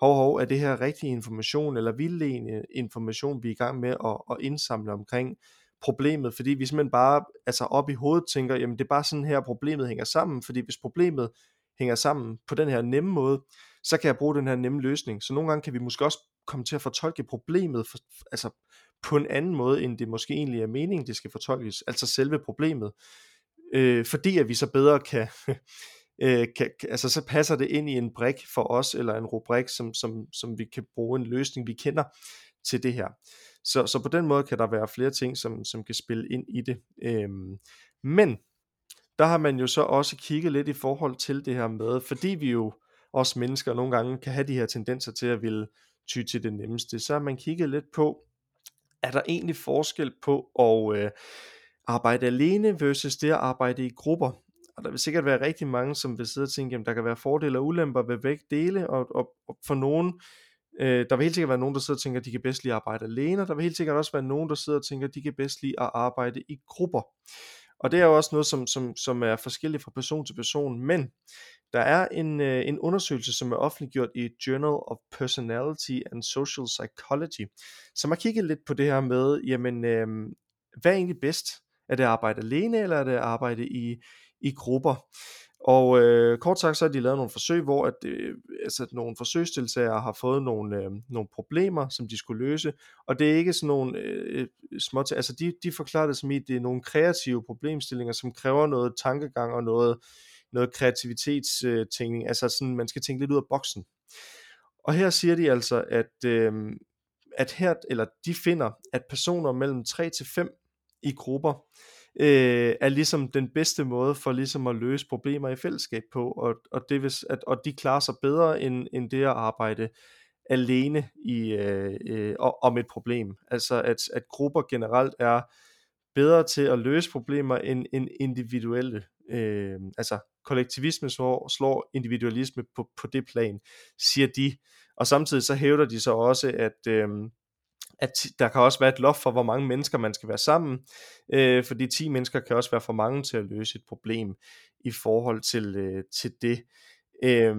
C: hov, hov, er det her rigtig information, eller vildledende information, vi er i gang med at, at indsamle omkring problemet, fordi vi simpelthen bare, altså op i hovedet tænker, jamen det er bare sådan her, problemet hænger sammen, fordi hvis problemet hænger sammen på den her nemme måde, så kan jeg bruge den her nemme løsning. Så nogle gange kan vi måske også komme til at fortolke problemet for, altså på en anden måde, end det måske egentlig er meningen, det skal fortolkes, altså selve problemet. Øh, fordi at vi så bedre kan, <laughs> øh, kan, altså så passer det ind i en brik for os, eller en rubrik, som, som, som vi kan bruge en løsning, vi kender til det her. Så, så på den måde kan der være flere ting, som, som kan spille ind i det. Øh, men der har man jo så også kigget lidt i forhold til det her med, fordi vi jo os mennesker nogle gange kan have de her tendenser til at ville ty til det nemmeste, så har man kigget lidt på, er der egentlig forskel på at øh, arbejde alene versus det at arbejde i grupper? Og der vil sikkert være rigtig mange, som vil sidde og tænke, at der kan være fordele og ulemper ved begge dele, og, og, og for nogen, øh, der vil helt sikkert være nogen, der sidder og tænker, at de kan bedst lide at arbejde alene, og der vil helt sikkert også være nogen, der sidder og tænker, at de kan bedst lide at arbejde i grupper. Og det er jo også noget, som, som, som er forskelligt fra person til person, men der er en, øh, en undersøgelse, som er offentliggjort i Journal of Personality and Social Psychology, som har kigget lidt på det her med, jamen, øh, hvad er egentlig bedst? Er det at arbejde alene, eller er det at arbejde i, i grupper? Og øh, kort sagt, så har de lavet nogle forsøg, hvor at, øh, altså, nogle forsøgsdeltagere har fået nogle, øh, nogle problemer, som de skulle løse, og det er ikke sådan nogle øh, små, altså de, de forklarer det som i, det er nogle kreative problemstillinger, som kræver noget tankegang og noget, noget kreativitetstænkning, altså sådan, man skal tænke lidt ud af boksen. Og her siger de altså, at, øh, at her, eller de finder, at personer mellem 3 til 5 i grupper, øh, er ligesom den bedste måde for ligesom at løse problemer i fællesskab på, og, og, det vil, at, og de klarer sig bedre end, end det at arbejde alene i, øh, øh, om et problem. Altså at, at grupper generelt er bedre til at løse problemer end, end individuelle. Øh, altså kollektivisme slår, slår individualisme på, på det plan, siger de. Og samtidig så hævder de så også, at øh, at der kan også være et loft for, hvor mange mennesker man skal være sammen, øh, fordi 10 mennesker kan også være for mange til at løse et problem i forhold til, øh, til det. Øh,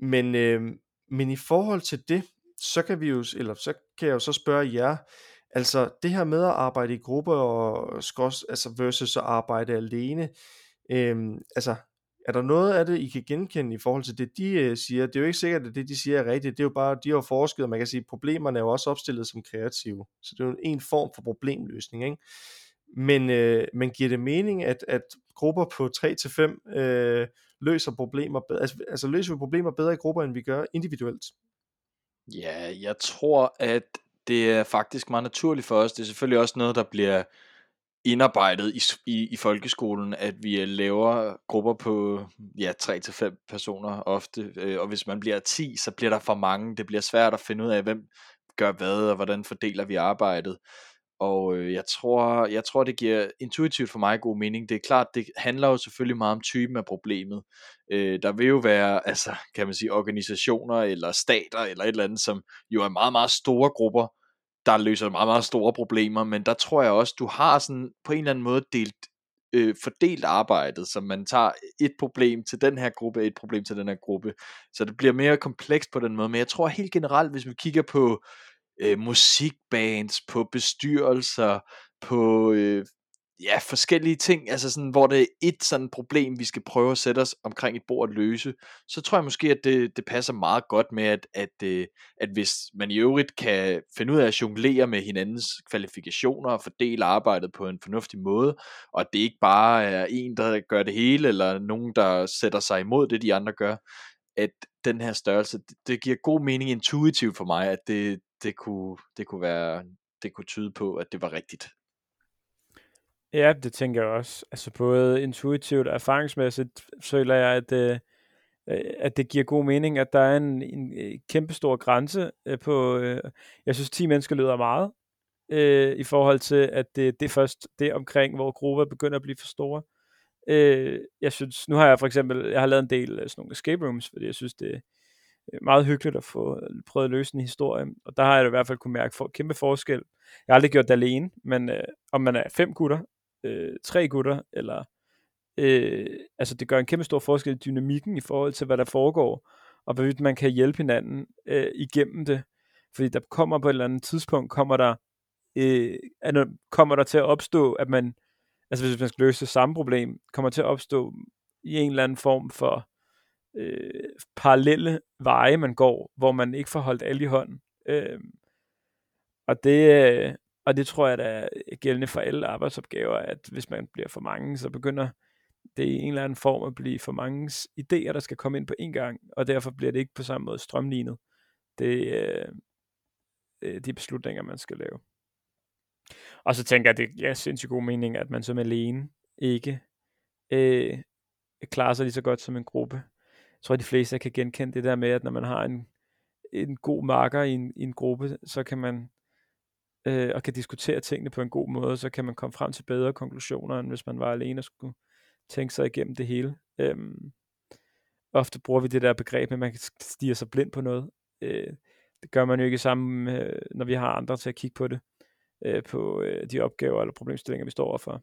C: men, øh, men i forhold til det, så kan vi jo, eller så kan jeg jo så spørge jer, altså det her med at arbejde i gruppe og skos, altså versus at arbejde alene, øh, altså er der noget af det, I kan genkende i forhold til det, de øh, siger? Det er jo ikke sikkert, at det, de siger, er rigtigt. Det er jo bare, de har forsket, og man kan sige, at problemerne er jo også opstillet som kreative. Så det er jo en form for problemløsning. Ikke? Men, øh, men giver det mening, at, at grupper på 3-5 øh, løser problemer bedre, altså, altså løser vi problemer bedre i grupper, end vi gør individuelt?
B: Ja, jeg tror, at det er faktisk meget naturligt for os. Det er selvfølgelig også noget, der bliver indarbejdet i, i, i folkeskolen, at vi øh, laver grupper på ja, 3-5 personer ofte, øh, og hvis man bliver 10, så bliver der for mange, det bliver svært at finde ud af, hvem gør hvad, og hvordan fordeler vi arbejdet. Og øh, jeg tror, jeg tror, det giver intuitivt for mig god mening. Det er klart, det handler jo selvfølgelig meget om typen af problemet. Øh, der vil jo være, altså, kan man sige, organisationer eller stater eller et eller andet, som jo er meget, meget store grupper, der løser meget, meget store problemer, men der tror jeg også, du har sådan på en eller anden måde delt, øh, fordelt arbejdet, så man tager et problem til den her gruppe, et problem til den her gruppe, så det bliver mere komplekst på den måde, men jeg tror helt generelt, hvis vi kigger på øh, musikbands, på bestyrelser, på øh, ja, forskellige ting, altså sådan, hvor det er et sådan problem, vi skal prøve at sætte os omkring et bord at løse, så tror jeg måske, at det, det passer meget godt med, at, at, øh, at hvis man i øvrigt kan finde ud af at jonglere med hinandens kvalifikationer og fordele arbejdet på en fornuftig måde, og at det ikke bare er en, der gør det hele, eller nogen, der sætter sig imod det, de andre gør, at den her størrelse, det, det giver god mening intuitivt for mig, at det, det, kunne, det kunne være, det kunne tyde på, at det var rigtigt.
A: Ja, det tænker jeg også. Altså både intuitivt og erfaringsmæssigt føler jeg, at, øh, øh at det giver god mening, at der er en, en øh, kæmpestor grænse øh, på, øh, jeg synes 10 mennesker lyder meget, øh, i forhold til, at det, det er først det omkring, hvor grupper begynder at blive for store. Øh, jeg synes, nu har jeg for eksempel, jeg har lavet en del øh, sådan nogle escape rooms, fordi jeg synes, det er meget hyggeligt at få prøvet at løse en historie, og der har jeg i hvert fald kunne mærke for, kæmpe forskel. Jeg har aldrig gjort det alene, men øh, om man er fem gutter, øh, tre gutter, eller øh, altså det gør en kæmpe stor forskel i dynamikken i forhold til, hvad der foregår, og hvorvidt man kan hjælpe hinanden øh, igennem det. Fordi der kommer på et eller andet tidspunkt, kommer der, øh, kommer der til at opstå, at man, altså hvis man skal løse det samme problem, kommer til at opstå i en eller anden form for øh, parallelle veje, man går, hvor man ikke får holdt alle i hånden. Øh, og det, øh, og det tror jeg, der er gældende for alle arbejdsopgaver, at hvis man bliver for mange, så begynder det i en eller anden form at blive for mange idéer, der skal komme ind på en gang, og derfor bliver det ikke på samme måde strømlignet. Det er øh, de beslutninger, man skal lave. Og så tænker jeg, at det er sindssygt god mening, at man som alene ikke øh, klarer sig lige så godt som en gruppe. Jeg tror, at de fleste kan genkende det der med, at når man har en, en god marker i en, i en gruppe, så kan man øh, og kan diskutere tingene på en god måde, så kan man komme frem til bedre konklusioner, end hvis man var alene og skulle tænke sig igennem det hele. Øhm, ofte bruger vi det der begreb, at man kan stige sig blind på noget. Øh, det gør man jo ikke sammen, øh, når vi har andre til at kigge på det, øh, på øh, de opgaver eller problemstillinger, vi står overfor.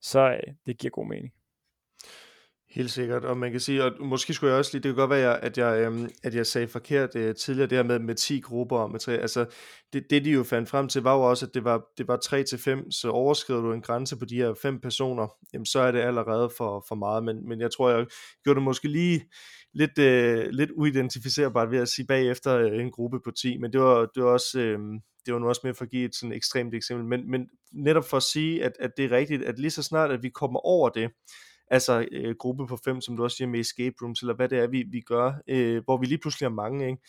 A: så øh, det giver god mening.
C: Helt sikkert, og man kan sige, og måske skulle jeg også lige, det kan godt være, at jeg, øhm, at jeg sagde forkert øh, tidligere, det her med, med 10 grupper, og med tre, altså det, det de jo fandt frem til, var jo også, at det var, det var 3 til 5, så overskrider du en grænse på de her fem personer, jamen så er det allerede for, for meget, men, men jeg tror, jeg gjorde det måske lige lidt, øh, lidt uidentificerbart ved at sige bagefter øh, en gruppe på 10, men det var, det var også, øh, det var nu også mere for at give et sådan ekstremt eksempel, men, men netop for at sige, at, at det er rigtigt, at lige så snart, at vi kommer over det, altså øh, gruppe på fem, som du også siger med escape rooms, eller hvad det er, vi, vi gør, øh, hvor vi lige pludselig har mange, ikke?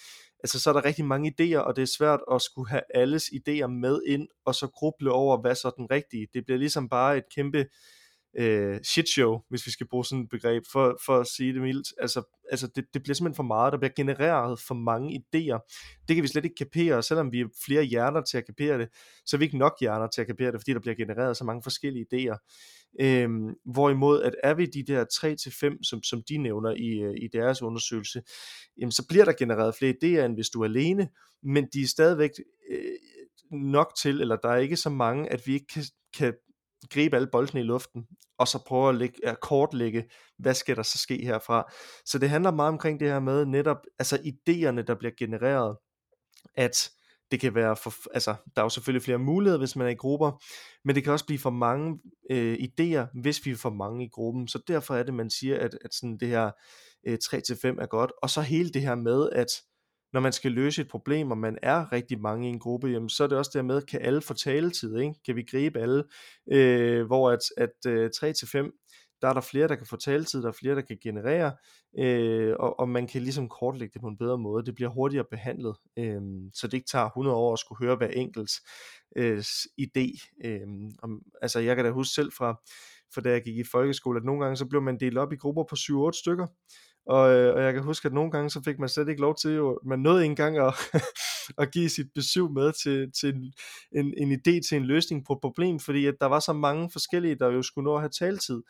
C: altså så er der rigtig mange idéer, og det er svært at skulle have alles idéer med ind, og så gruble over, hvad så er den rigtige. Det bliver ligesom bare et kæmpe øh, shit show, hvis vi skal bruge sådan et begreb, for, for at sige det mildt. Altså, altså det, det bliver simpelthen for meget, der bliver genereret for mange idéer. Det kan vi slet ikke kapere, selvom vi er flere hjerner til at kapere det, så er vi ikke nok hjerner til at kapere det, fordi der bliver genereret så mange forskellige idéer. Øhm, hvorimod, at er vi de der 3-5, som, som de nævner i, øh, i deres undersøgelse, jamen, så bliver der genereret flere idéer, end hvis du er alene, men de er stadigvæk øh, nok til, eller der er ikke så mange, at vi ikke kan, kan gribe alle boldene i luften, og så prøve at, lægge, at kortlægge, hvad skal der så ske herfra. Så det handler meget omkring det her med netop, altså idéerne, der bliver genereret, at det kan være for, altså der er jo selvfølgelig flere muligheder, hvis man er i grupper, men det kan også blive for mange øh, idéer, hvis vi er for mange i gruppen, så derfor er det, man siger, at, at sådan det her øh, 3-5 er godt, og så hele det her med, at når man skal løse et problem, og man er rigtig mange i en gruppe, jamen, så er det også der med, kan alle få taletid, ikke? kan vi gribe alle, øh, hvor at, at øh, 3-5, der er der flere, der kan få taletid, der er flere, der kan generere, øh, og, og man kan ligesom kortlægge det på en bedre måde. Det bliver hurtigere behandlet, øh, så det ikke tager 100 år at skulle høre hver enkelt øh, idé. Øh, om, altså jeg kan da huske selv fra, fra da jeg gik i folkeskole, at nogle gange så blev man delt op i grupper på 7-8 stykker, og, øh, og jeg kan huske, at nogle gange så fik man slet ikke lov til, jo, man nåede ikke engang at, <laughs> at give sit besøg med til, til en, en en idé til en løsning på et problem, fordi at der var så mange forskellige, der jo skulle nå at have taletid,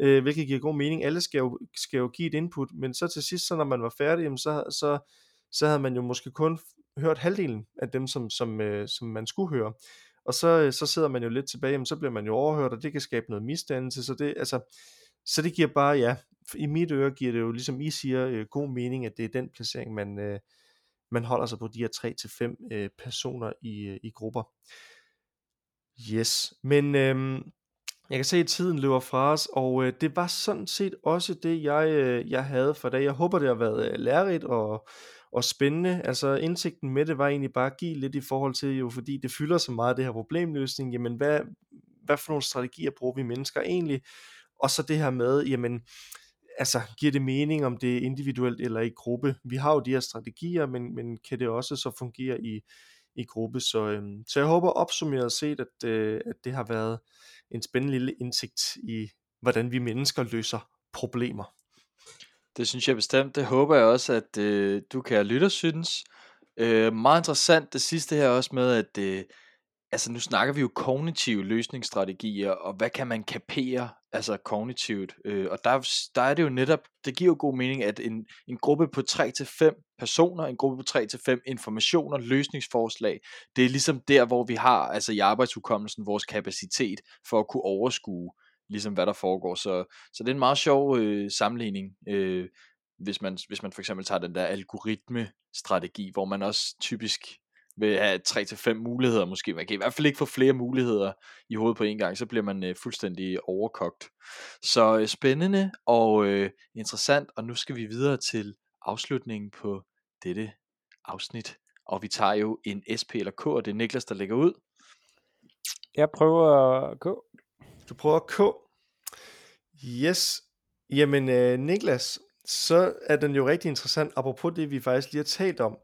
C: øh, hvilket giver god mening. Alle skal jo, skal jo give et input, men så til sidst, så når man var færdig, jamen, så, så, så havde man jo måske kun hørt halvdelen af dem, som, som, øh, som man skulle høre. Og så, øh, så sidder man jo lidt tilbage, jamen, så bliver man jo overhørt, og det kan skabe noget misdannelse, så det, altså, så det giver bare, ja, i mit øre giver det jo, ligesom I siger, øh, god mening, at det er den placering, man, øh, man holder sig på de her 3-5 øh, personer i, øh, i grupper. Yes, men øh, jeg kan se, at tiden løber fra os, og øh, det var sådan set også det, jeg, øh, jeg havde for dag. Jeg håber, det har været øh, lærerigt og, og spændende. Altså indsigten med det var egentlig bare at give lidt i forhold til, jo fordi det fylder så meget det her problemløsning, jamen hvad, hvad for nogle strategier bruger vi mennesker egentlig? Og så det her med, jamen, altså, giver det mening, om det er individuelt eller i gruppe? Vi har jo de her strategier, men, men kan det også så fungere i, i gruppe? Så, øhm, så jeg håber opsummeret set, at, øh, at det har været en spændende lille indsigt i, hvordan vi mennesker løser problemer.
B: Det synes jeg bestemt. Det håber jeg også, at øh, du kan lytte synes. Øh, meget interessant det sidste her også med, at øh, altså nu snakker vi jo kognitive løsningsstrategier, og hvad kan man kapere, altså kognitivt, øh, og der, der er det jo netop, det giver jo god mening, at en, en gruppe på 3-5 personer, en gruppe på 3-5 informationer, løsningsforslag, det er ligesom der, hvor vi har, altså i arbejdshukommelsen, vores kapacitet for at kunne overskue, ligesom hvad der foregår, så, så det er en meget sjov øh, sammenligning, øh, hvis man, hvis man for eksempel tager den der algoritme-strategi, hvor man også typisk vil have 3-5 muligheder måske. Man kan i hvert fald ikke få flere muligheder i hovedet på en gang, så bliver man øh, fuldstændig overkogt. Så øh, spændende og øh, interessant, og nu skal vi videre til afslutningen på dette afsnit. Og vi tager jo en SP eller K, og det er Niklas, der lægger ud.
A: Jeg prøver K.
C: Du prøver K. Yes. Jamen, øh, Niklas, så er den jo rigtig interessant, apropos det, vi faktisk lige har talt om.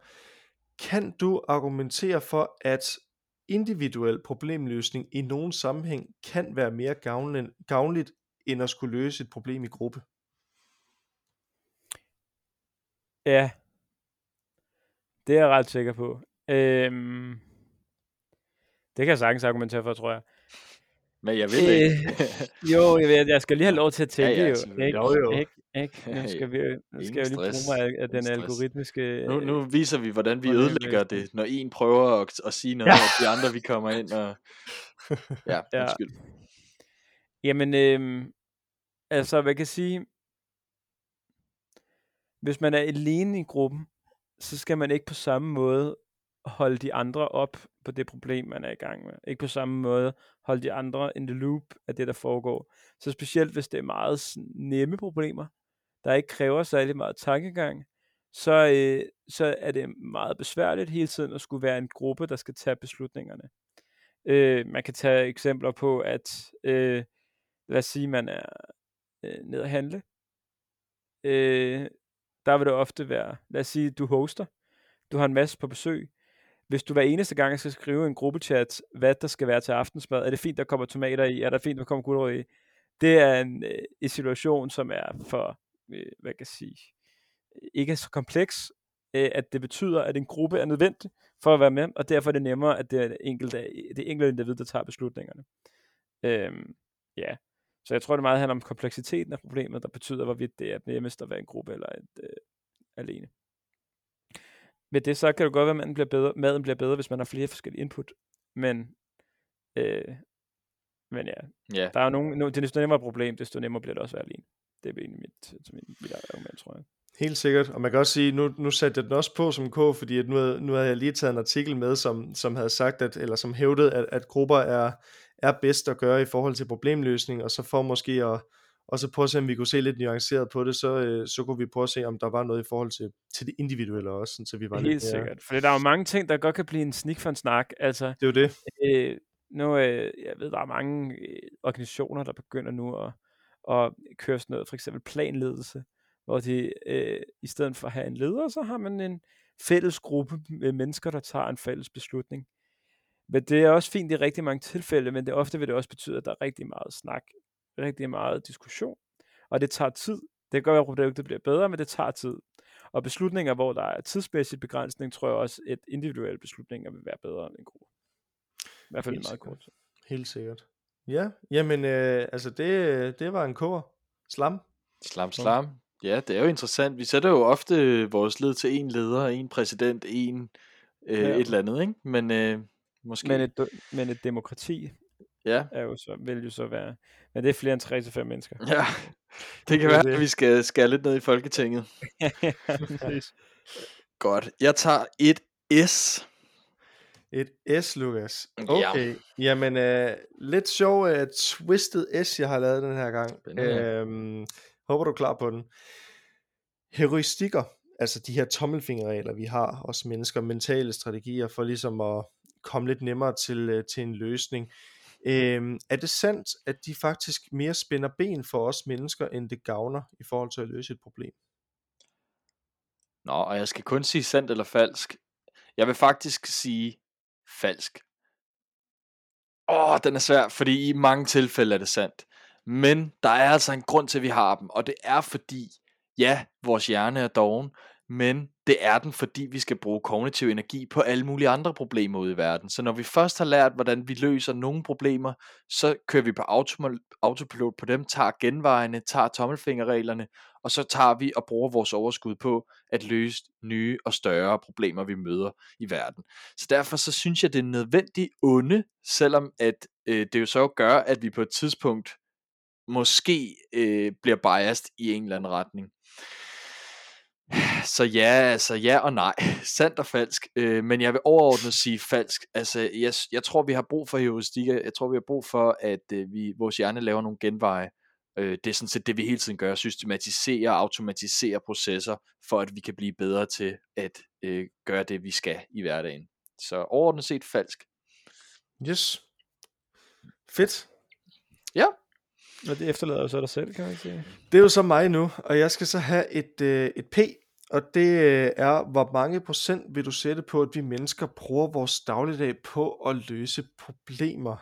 C: Kan du argumentere for, at individuel problemløsning i nogen sammenhæng kan være mere gavnligt end at skulle løse et problem i gruppe?
A: Ja, det er jeg ret sikker på. Øhm, det kan jeg sagtens argumentere for, tror jeg.
B: Men jeg ved ikke.
A: Øh, jo, jeg, ved, jeg skal lige have lov til at tænke, ja, ja,
C: jo. Ikke? Jo, jo.
A: Ikke? Ikke? Nu skal, vi, nu skal jeg lige bruge mig af, den algoritmiske...
B: Nu, nu viser vi, hvordan vi ødelægger det, når en prøver at, at sige noget, ja. og de andre vi kommer ind og... <laughs> Ja,
A: ja.
B: undskyld.
A: Jamen, øh, altså, hvad kan jeg sige? Hvis man er alene i gruppen, så skal man ikke på samme måde holde de andre op på det problem, man er i gang med. Ikke på samme måde holde de andre in the loop af det, der foregår. Så specielt hvis det er meget nemme problemer, der ikke kræver særlig meget tankegang, så, øh, så er det meget besværligt hele tiden at skulle være en gruppe, der skal tage beslutningerne. Øh, man kan tage eksempler på, at øh, lad os sige, man er øh, ned at handle. Øh, der vil det ofte være, lad os sige, du hoster, du har en masse på besøg, hvis du hver eneste gang skal skrive en gruppechat, hvad der skal være til aftensmad, er det fint, der kommer tomater i, er det fint, der kommer gulerod i, det er en, øh, en situation, som er for, øh, hvad kan jeg sige, ikke er så kompleks, øh, at det betyder, at en gruppe er nødvendig for at være med, og derfor er det nemmere, at det er det enkelte, det enkelte individ, der tager beslutningerne. Øhm, ja, så jeg tror, det meget handler om kompleksiteten af problemet, der betyder, hvorvidt det er nemmest at være en gruppe eller et, øh, alene. Med det så kan det godt være, at maden bliver bedre, maden bliver bedre, hvis man har flere forskellige input. Men, øh, men ja,
B: ja.
A: der er jo nogle, no, det desto nemmere problem, desto nemmere bliver det også at være alene. Det er egentlig mit, mit, mit argument, tror jeg.
C: Helt sikkert, og man kan også sige, nu, nu satte jeg den også på som K, fordi at nu, nu havde jeg lige taget en artikel med, som, som havde sagt, at, eller som hævdede, at, at grupper er, er bedst at gøre i forhold til problemløsning, og så for måske at, og så prøve at se, om vi kunne se lidt nuanceret på det, så, øh, så kunne vi prøve at se, om der var noget i forhold til, til det individuelle også, sådan, så vi var
A: Helt
C: lidt
A: mere... sikkert, for der er jo mange ting, der godt kan blive en snik for en snak. Altså,
C: det er jo det.
A: Øh, nu, øh, jeg ved, der er mange øh, organisationer, der begynder nu at, at køre sådan noget, for eksempel planledelse, hvor de øh, i stedet for at have en leder, så har man en fælles gruppe med mennesker, der tager en fælles beslutning. Men det er også fint i rigtig mange tilfælde, men det ofte vil det også betyde, at der er rigtig meget snak, rigtig meget diskussion, og det tager tid. Det være, at produktet bliver bedre, men det tager tid. Og beslutninger, hvor der er tidsmæssig begrænsning, tror jeg også, at individuelle beslutninger vil være bedre end en gruppe. I hvert fald Helt meget kort.
C: Helt sikkert. Ja, jamen øh, altså det, det var en kår. Slam.
B: Slam, slam. Ja, det er jo interessant. Vi sætter jo ofte vores led til en leder, en præsident, en øh, ja. et eller andet, ikke? Men øh, måske...
A: Men et, men et demokrati
B: ja.
A: er jo så, vil jo så være... Men det er flere end 3-5 mennesker.
B: Ja, <laughs> det kan det være, det. at vi skal skære lidt ned i Folketinget. <laughs> ja, Godt. Jeg tager et S.
C: Et S, Lukas. Okay. Ja. Jamen, øh, lidt sjov uh, twisted S, jeg har lavet den her gang. Øhm, håber du er klar på den. Heuristikker, altså de her tommelfingerregler, vi har, os mennesker, mentale strategier, for ligesom at komme lidt nemmere til, øh, til en løsning. Øhm, er det sandt, at de faktisk mere spænder ben for os mennesker, end det gavner i forhold til at løse et problem?
B: Nå, og jeg skal kun sige sandt eller falsk. Jeg vil faktisk sige falsk. Åh, den er svær, fordi i mange tilfælde er det sandt. Men der er altså en grund til, at vi har dem, og det er fordi, ja, vores hjerne er doven, men det er den, fordi vi skal bruge kognitiv energi på alle mulige andre problemer ude i verden. Så når vi først har lært, hvordan vi løser nogle problemer, så kører vi på autopilot på dem, tager genvejene, tager tommelfingerreglerne, og så tager vi og bruger vores overskud på at løse nye og større problemer, vi møder i verden. Så derfor så synes jeg, det er nødvendigt onde, selvom at øh, det jo så gør, at vi på et tidspunkt måske øh, bliver biased i en eller anden retning. Så ja, altså ja og nej. Sandt og falsk. Øh, men jeg vil overordnet sige falsk. Altså, jeg, jeg tror, vi har brug for heuristik. Jeg tror, vi har brug for, at øh, vi, vores hjerne laver nogle genveje. Øh, det er sådan set det, vi hele tiden gør. Systematisere og automatisere processer, for at vi kan blive bedre til at øh, gøre det, vi skal i hverdagen. Så overordnet set falsk.
C: Yes. Fedt.
B: Ja.
A: Og det efterlader jo så dig selv, kan man sige.
C: Det er jo så mig nu, og jeg skal så have et, øh, et P, og det øh, er, hvor mange procent vil du sætte på, at vi mennesker bruger vores dagligdag på at løse problemer?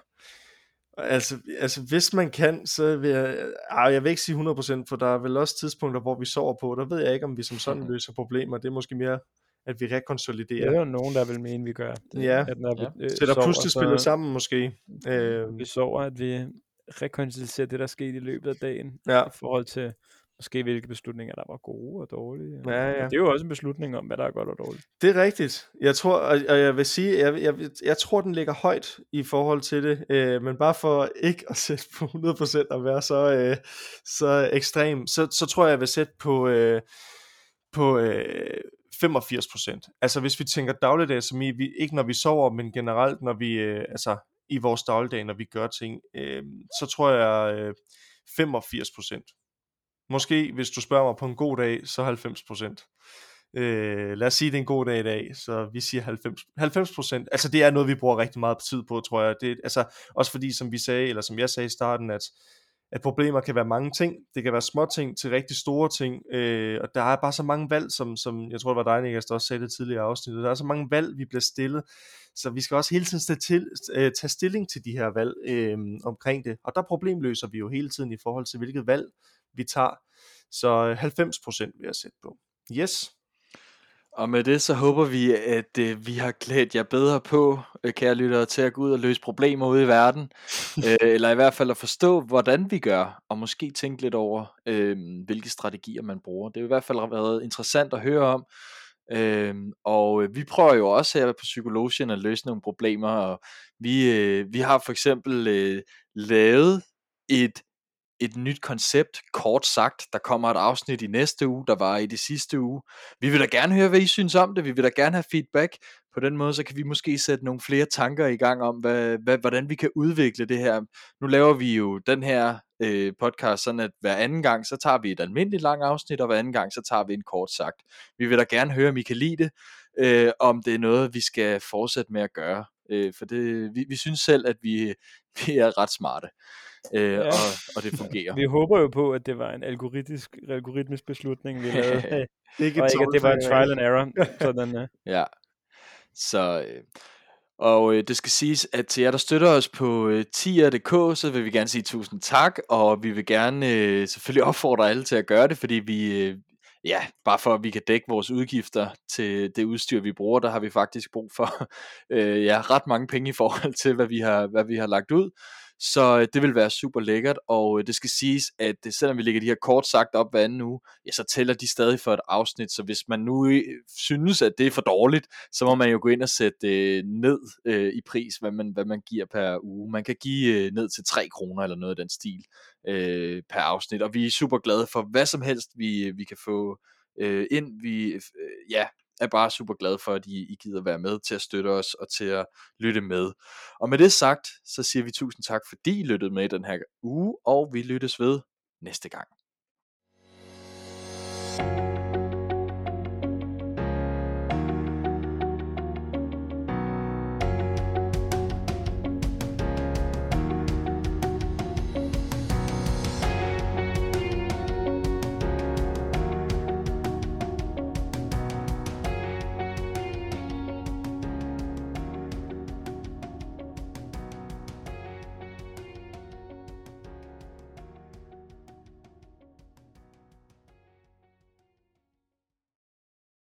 C: Altså, altså hvis man kan, så vil jeg, ah, jeg vil ikke sige 100%, for der er vel også tidspunkter, hvor vi sover på, der ved jeg ikke, om vi som sådan mhm. løser problemer, det er måske mere, at vi rekonsoliderer.
A: Det er jo nogen, der vil mene, vi gør.
C: Det, ja, at når vi, øh, sætter puslespillet sammen måske.
A: Øh, vi sover, at vi rekonsoliderer det, der skete i løbet af dagen, ja. i forhold til måske hvilke beslutninger, der var gode og dårlige.
C: Ja, ja.
A: Det er jo også en beslutning om, hvad der er godt og dårligt.
C: Det er rigtigt. Jeg tror, og jeg vil sige, jeg, jeg, jeg tror, den ligger højt i forhold til det, øh, men bare for ikke at sætte på 100% og være så, øh, så ekstrem, så, så tror jeg, jeg vil sætte på, øh, på øh, 85%. Altså hvis vi tænker dagligdag, som i, vi, ikke når vi sover, men generelt, når vi, øh, altså i vores dagligdag, når vi gør ting, øh, så tror jeg øh, 85%. Måske, hvis du spørger mig på en god dag, så 90%. Øh, lad os sige, det er en god dag i dag, så vi siger 90, 90%. Altså det er noget, vi bruger rigtig meget tid på, tror jeg. Det, altså, også fordi, som vi sagde, eller som jeg sagde i starten, at at problemer kan være mange ting. Det kan være små ting til rigtig store ting, øh, og der er bare så mange valg, som, som jeg tror, det var dig, Niklas, der også sagde det tidligere afsnit. Der er så mange valg, vi bliver stillet, så vi skal også hele tiden tage, til, øh, tage stilling til de her valg øh, omkring det. Og der problemløser vi jo hele tiden i forhold til, hvilket valg vi tager. Så 90% vil jeg sætte på. Yes.
B: Og med det så håber vi, at øh, vi har klædt jer bedre på, øh, kære lyttere, til at gå ud og løse problemer ude i verden. <laughs> øh, eller i hvert fald at forstå, hvordan vi gør, og måske tænke lidt over, øh, hvilke strategier man bruger. Det har i hvert fald været interessant at høre om. Øh, og vi prøver jo også her på Psykologien at løse nogle problemer, og vi, øh, vi har for eksempel øh, lavet et et nyt koncept, kort sagt. Der kommer et afsnit i næste uge, der var i de sidste uge. Vi vil da gerne høre, hvad I synes om det. Vi vil da gerne have feedback. På den måde, så kan vi måske sætte nogle flere tanker i gang om, hvad, hvad, hvordan vi kan udvikle det her. Nu laver vi jo den her øh, podcast sådan, at hver anden gang, så tager vi et almindeligt langt afsnit, og hver anden gang, så tager vi en kort sagt. Vi vil da gerne høre, om I kan lide det, øh, om det er noget, vi skal fortsætte med at gøre. Øh, for det, vi, vi synes selv, at vi, <laughs> vi er ret smarte øh, ja. og, og det <laughs> fungerer.
A: Vi håber jo på, at det var en algoritmisk, algoritmisk beslutning, vi lavede, <laughs>
C: ikke
A: og ikke, at det var en trial and error. Sådan, uh.
B: ja. Så, øh, og øh, det skal siges, at til jer, der støtter os på øh, tier.dk, så vil vi gerne sige tusind tak, og vi vil gerne øh, selvfølgelig opfordre alle til at gøre det, fordi vi, øh, ja, bare for at vi kan dække vores udgifter til det udstyr, vi bruger, der har vi faktisk brug for <laughs> øh, ja, ret mange penge i forhold til, hvad vi har, hvad vi har lagt ud. Så øh, det vil være super lækkert, og øh, det skal siges, at øh, selvom vi lægger de her kort sagt op hver anden uge, ja, så tæller de stadig for et afsnit, så hvis man nu øh, synes, at det er for dårligt, så må man jo gå ind og sætte øh, ned øh, i pris, hvad man, hvad man giver per uge. Man kan give øh, ned til 3 kroner eller noget af den stil øh, per afsnit, og vi er super glade for hvad som helst, vi, vi kan få øh, ind. Vi, øh, ja, er bare super glade for, at I, I gider være med til at støtte os og til at lytte med. Og med det sagt, så siger vi tusind tak, fordi I lyttede med den her uge, og vi lyttes ved næste gang.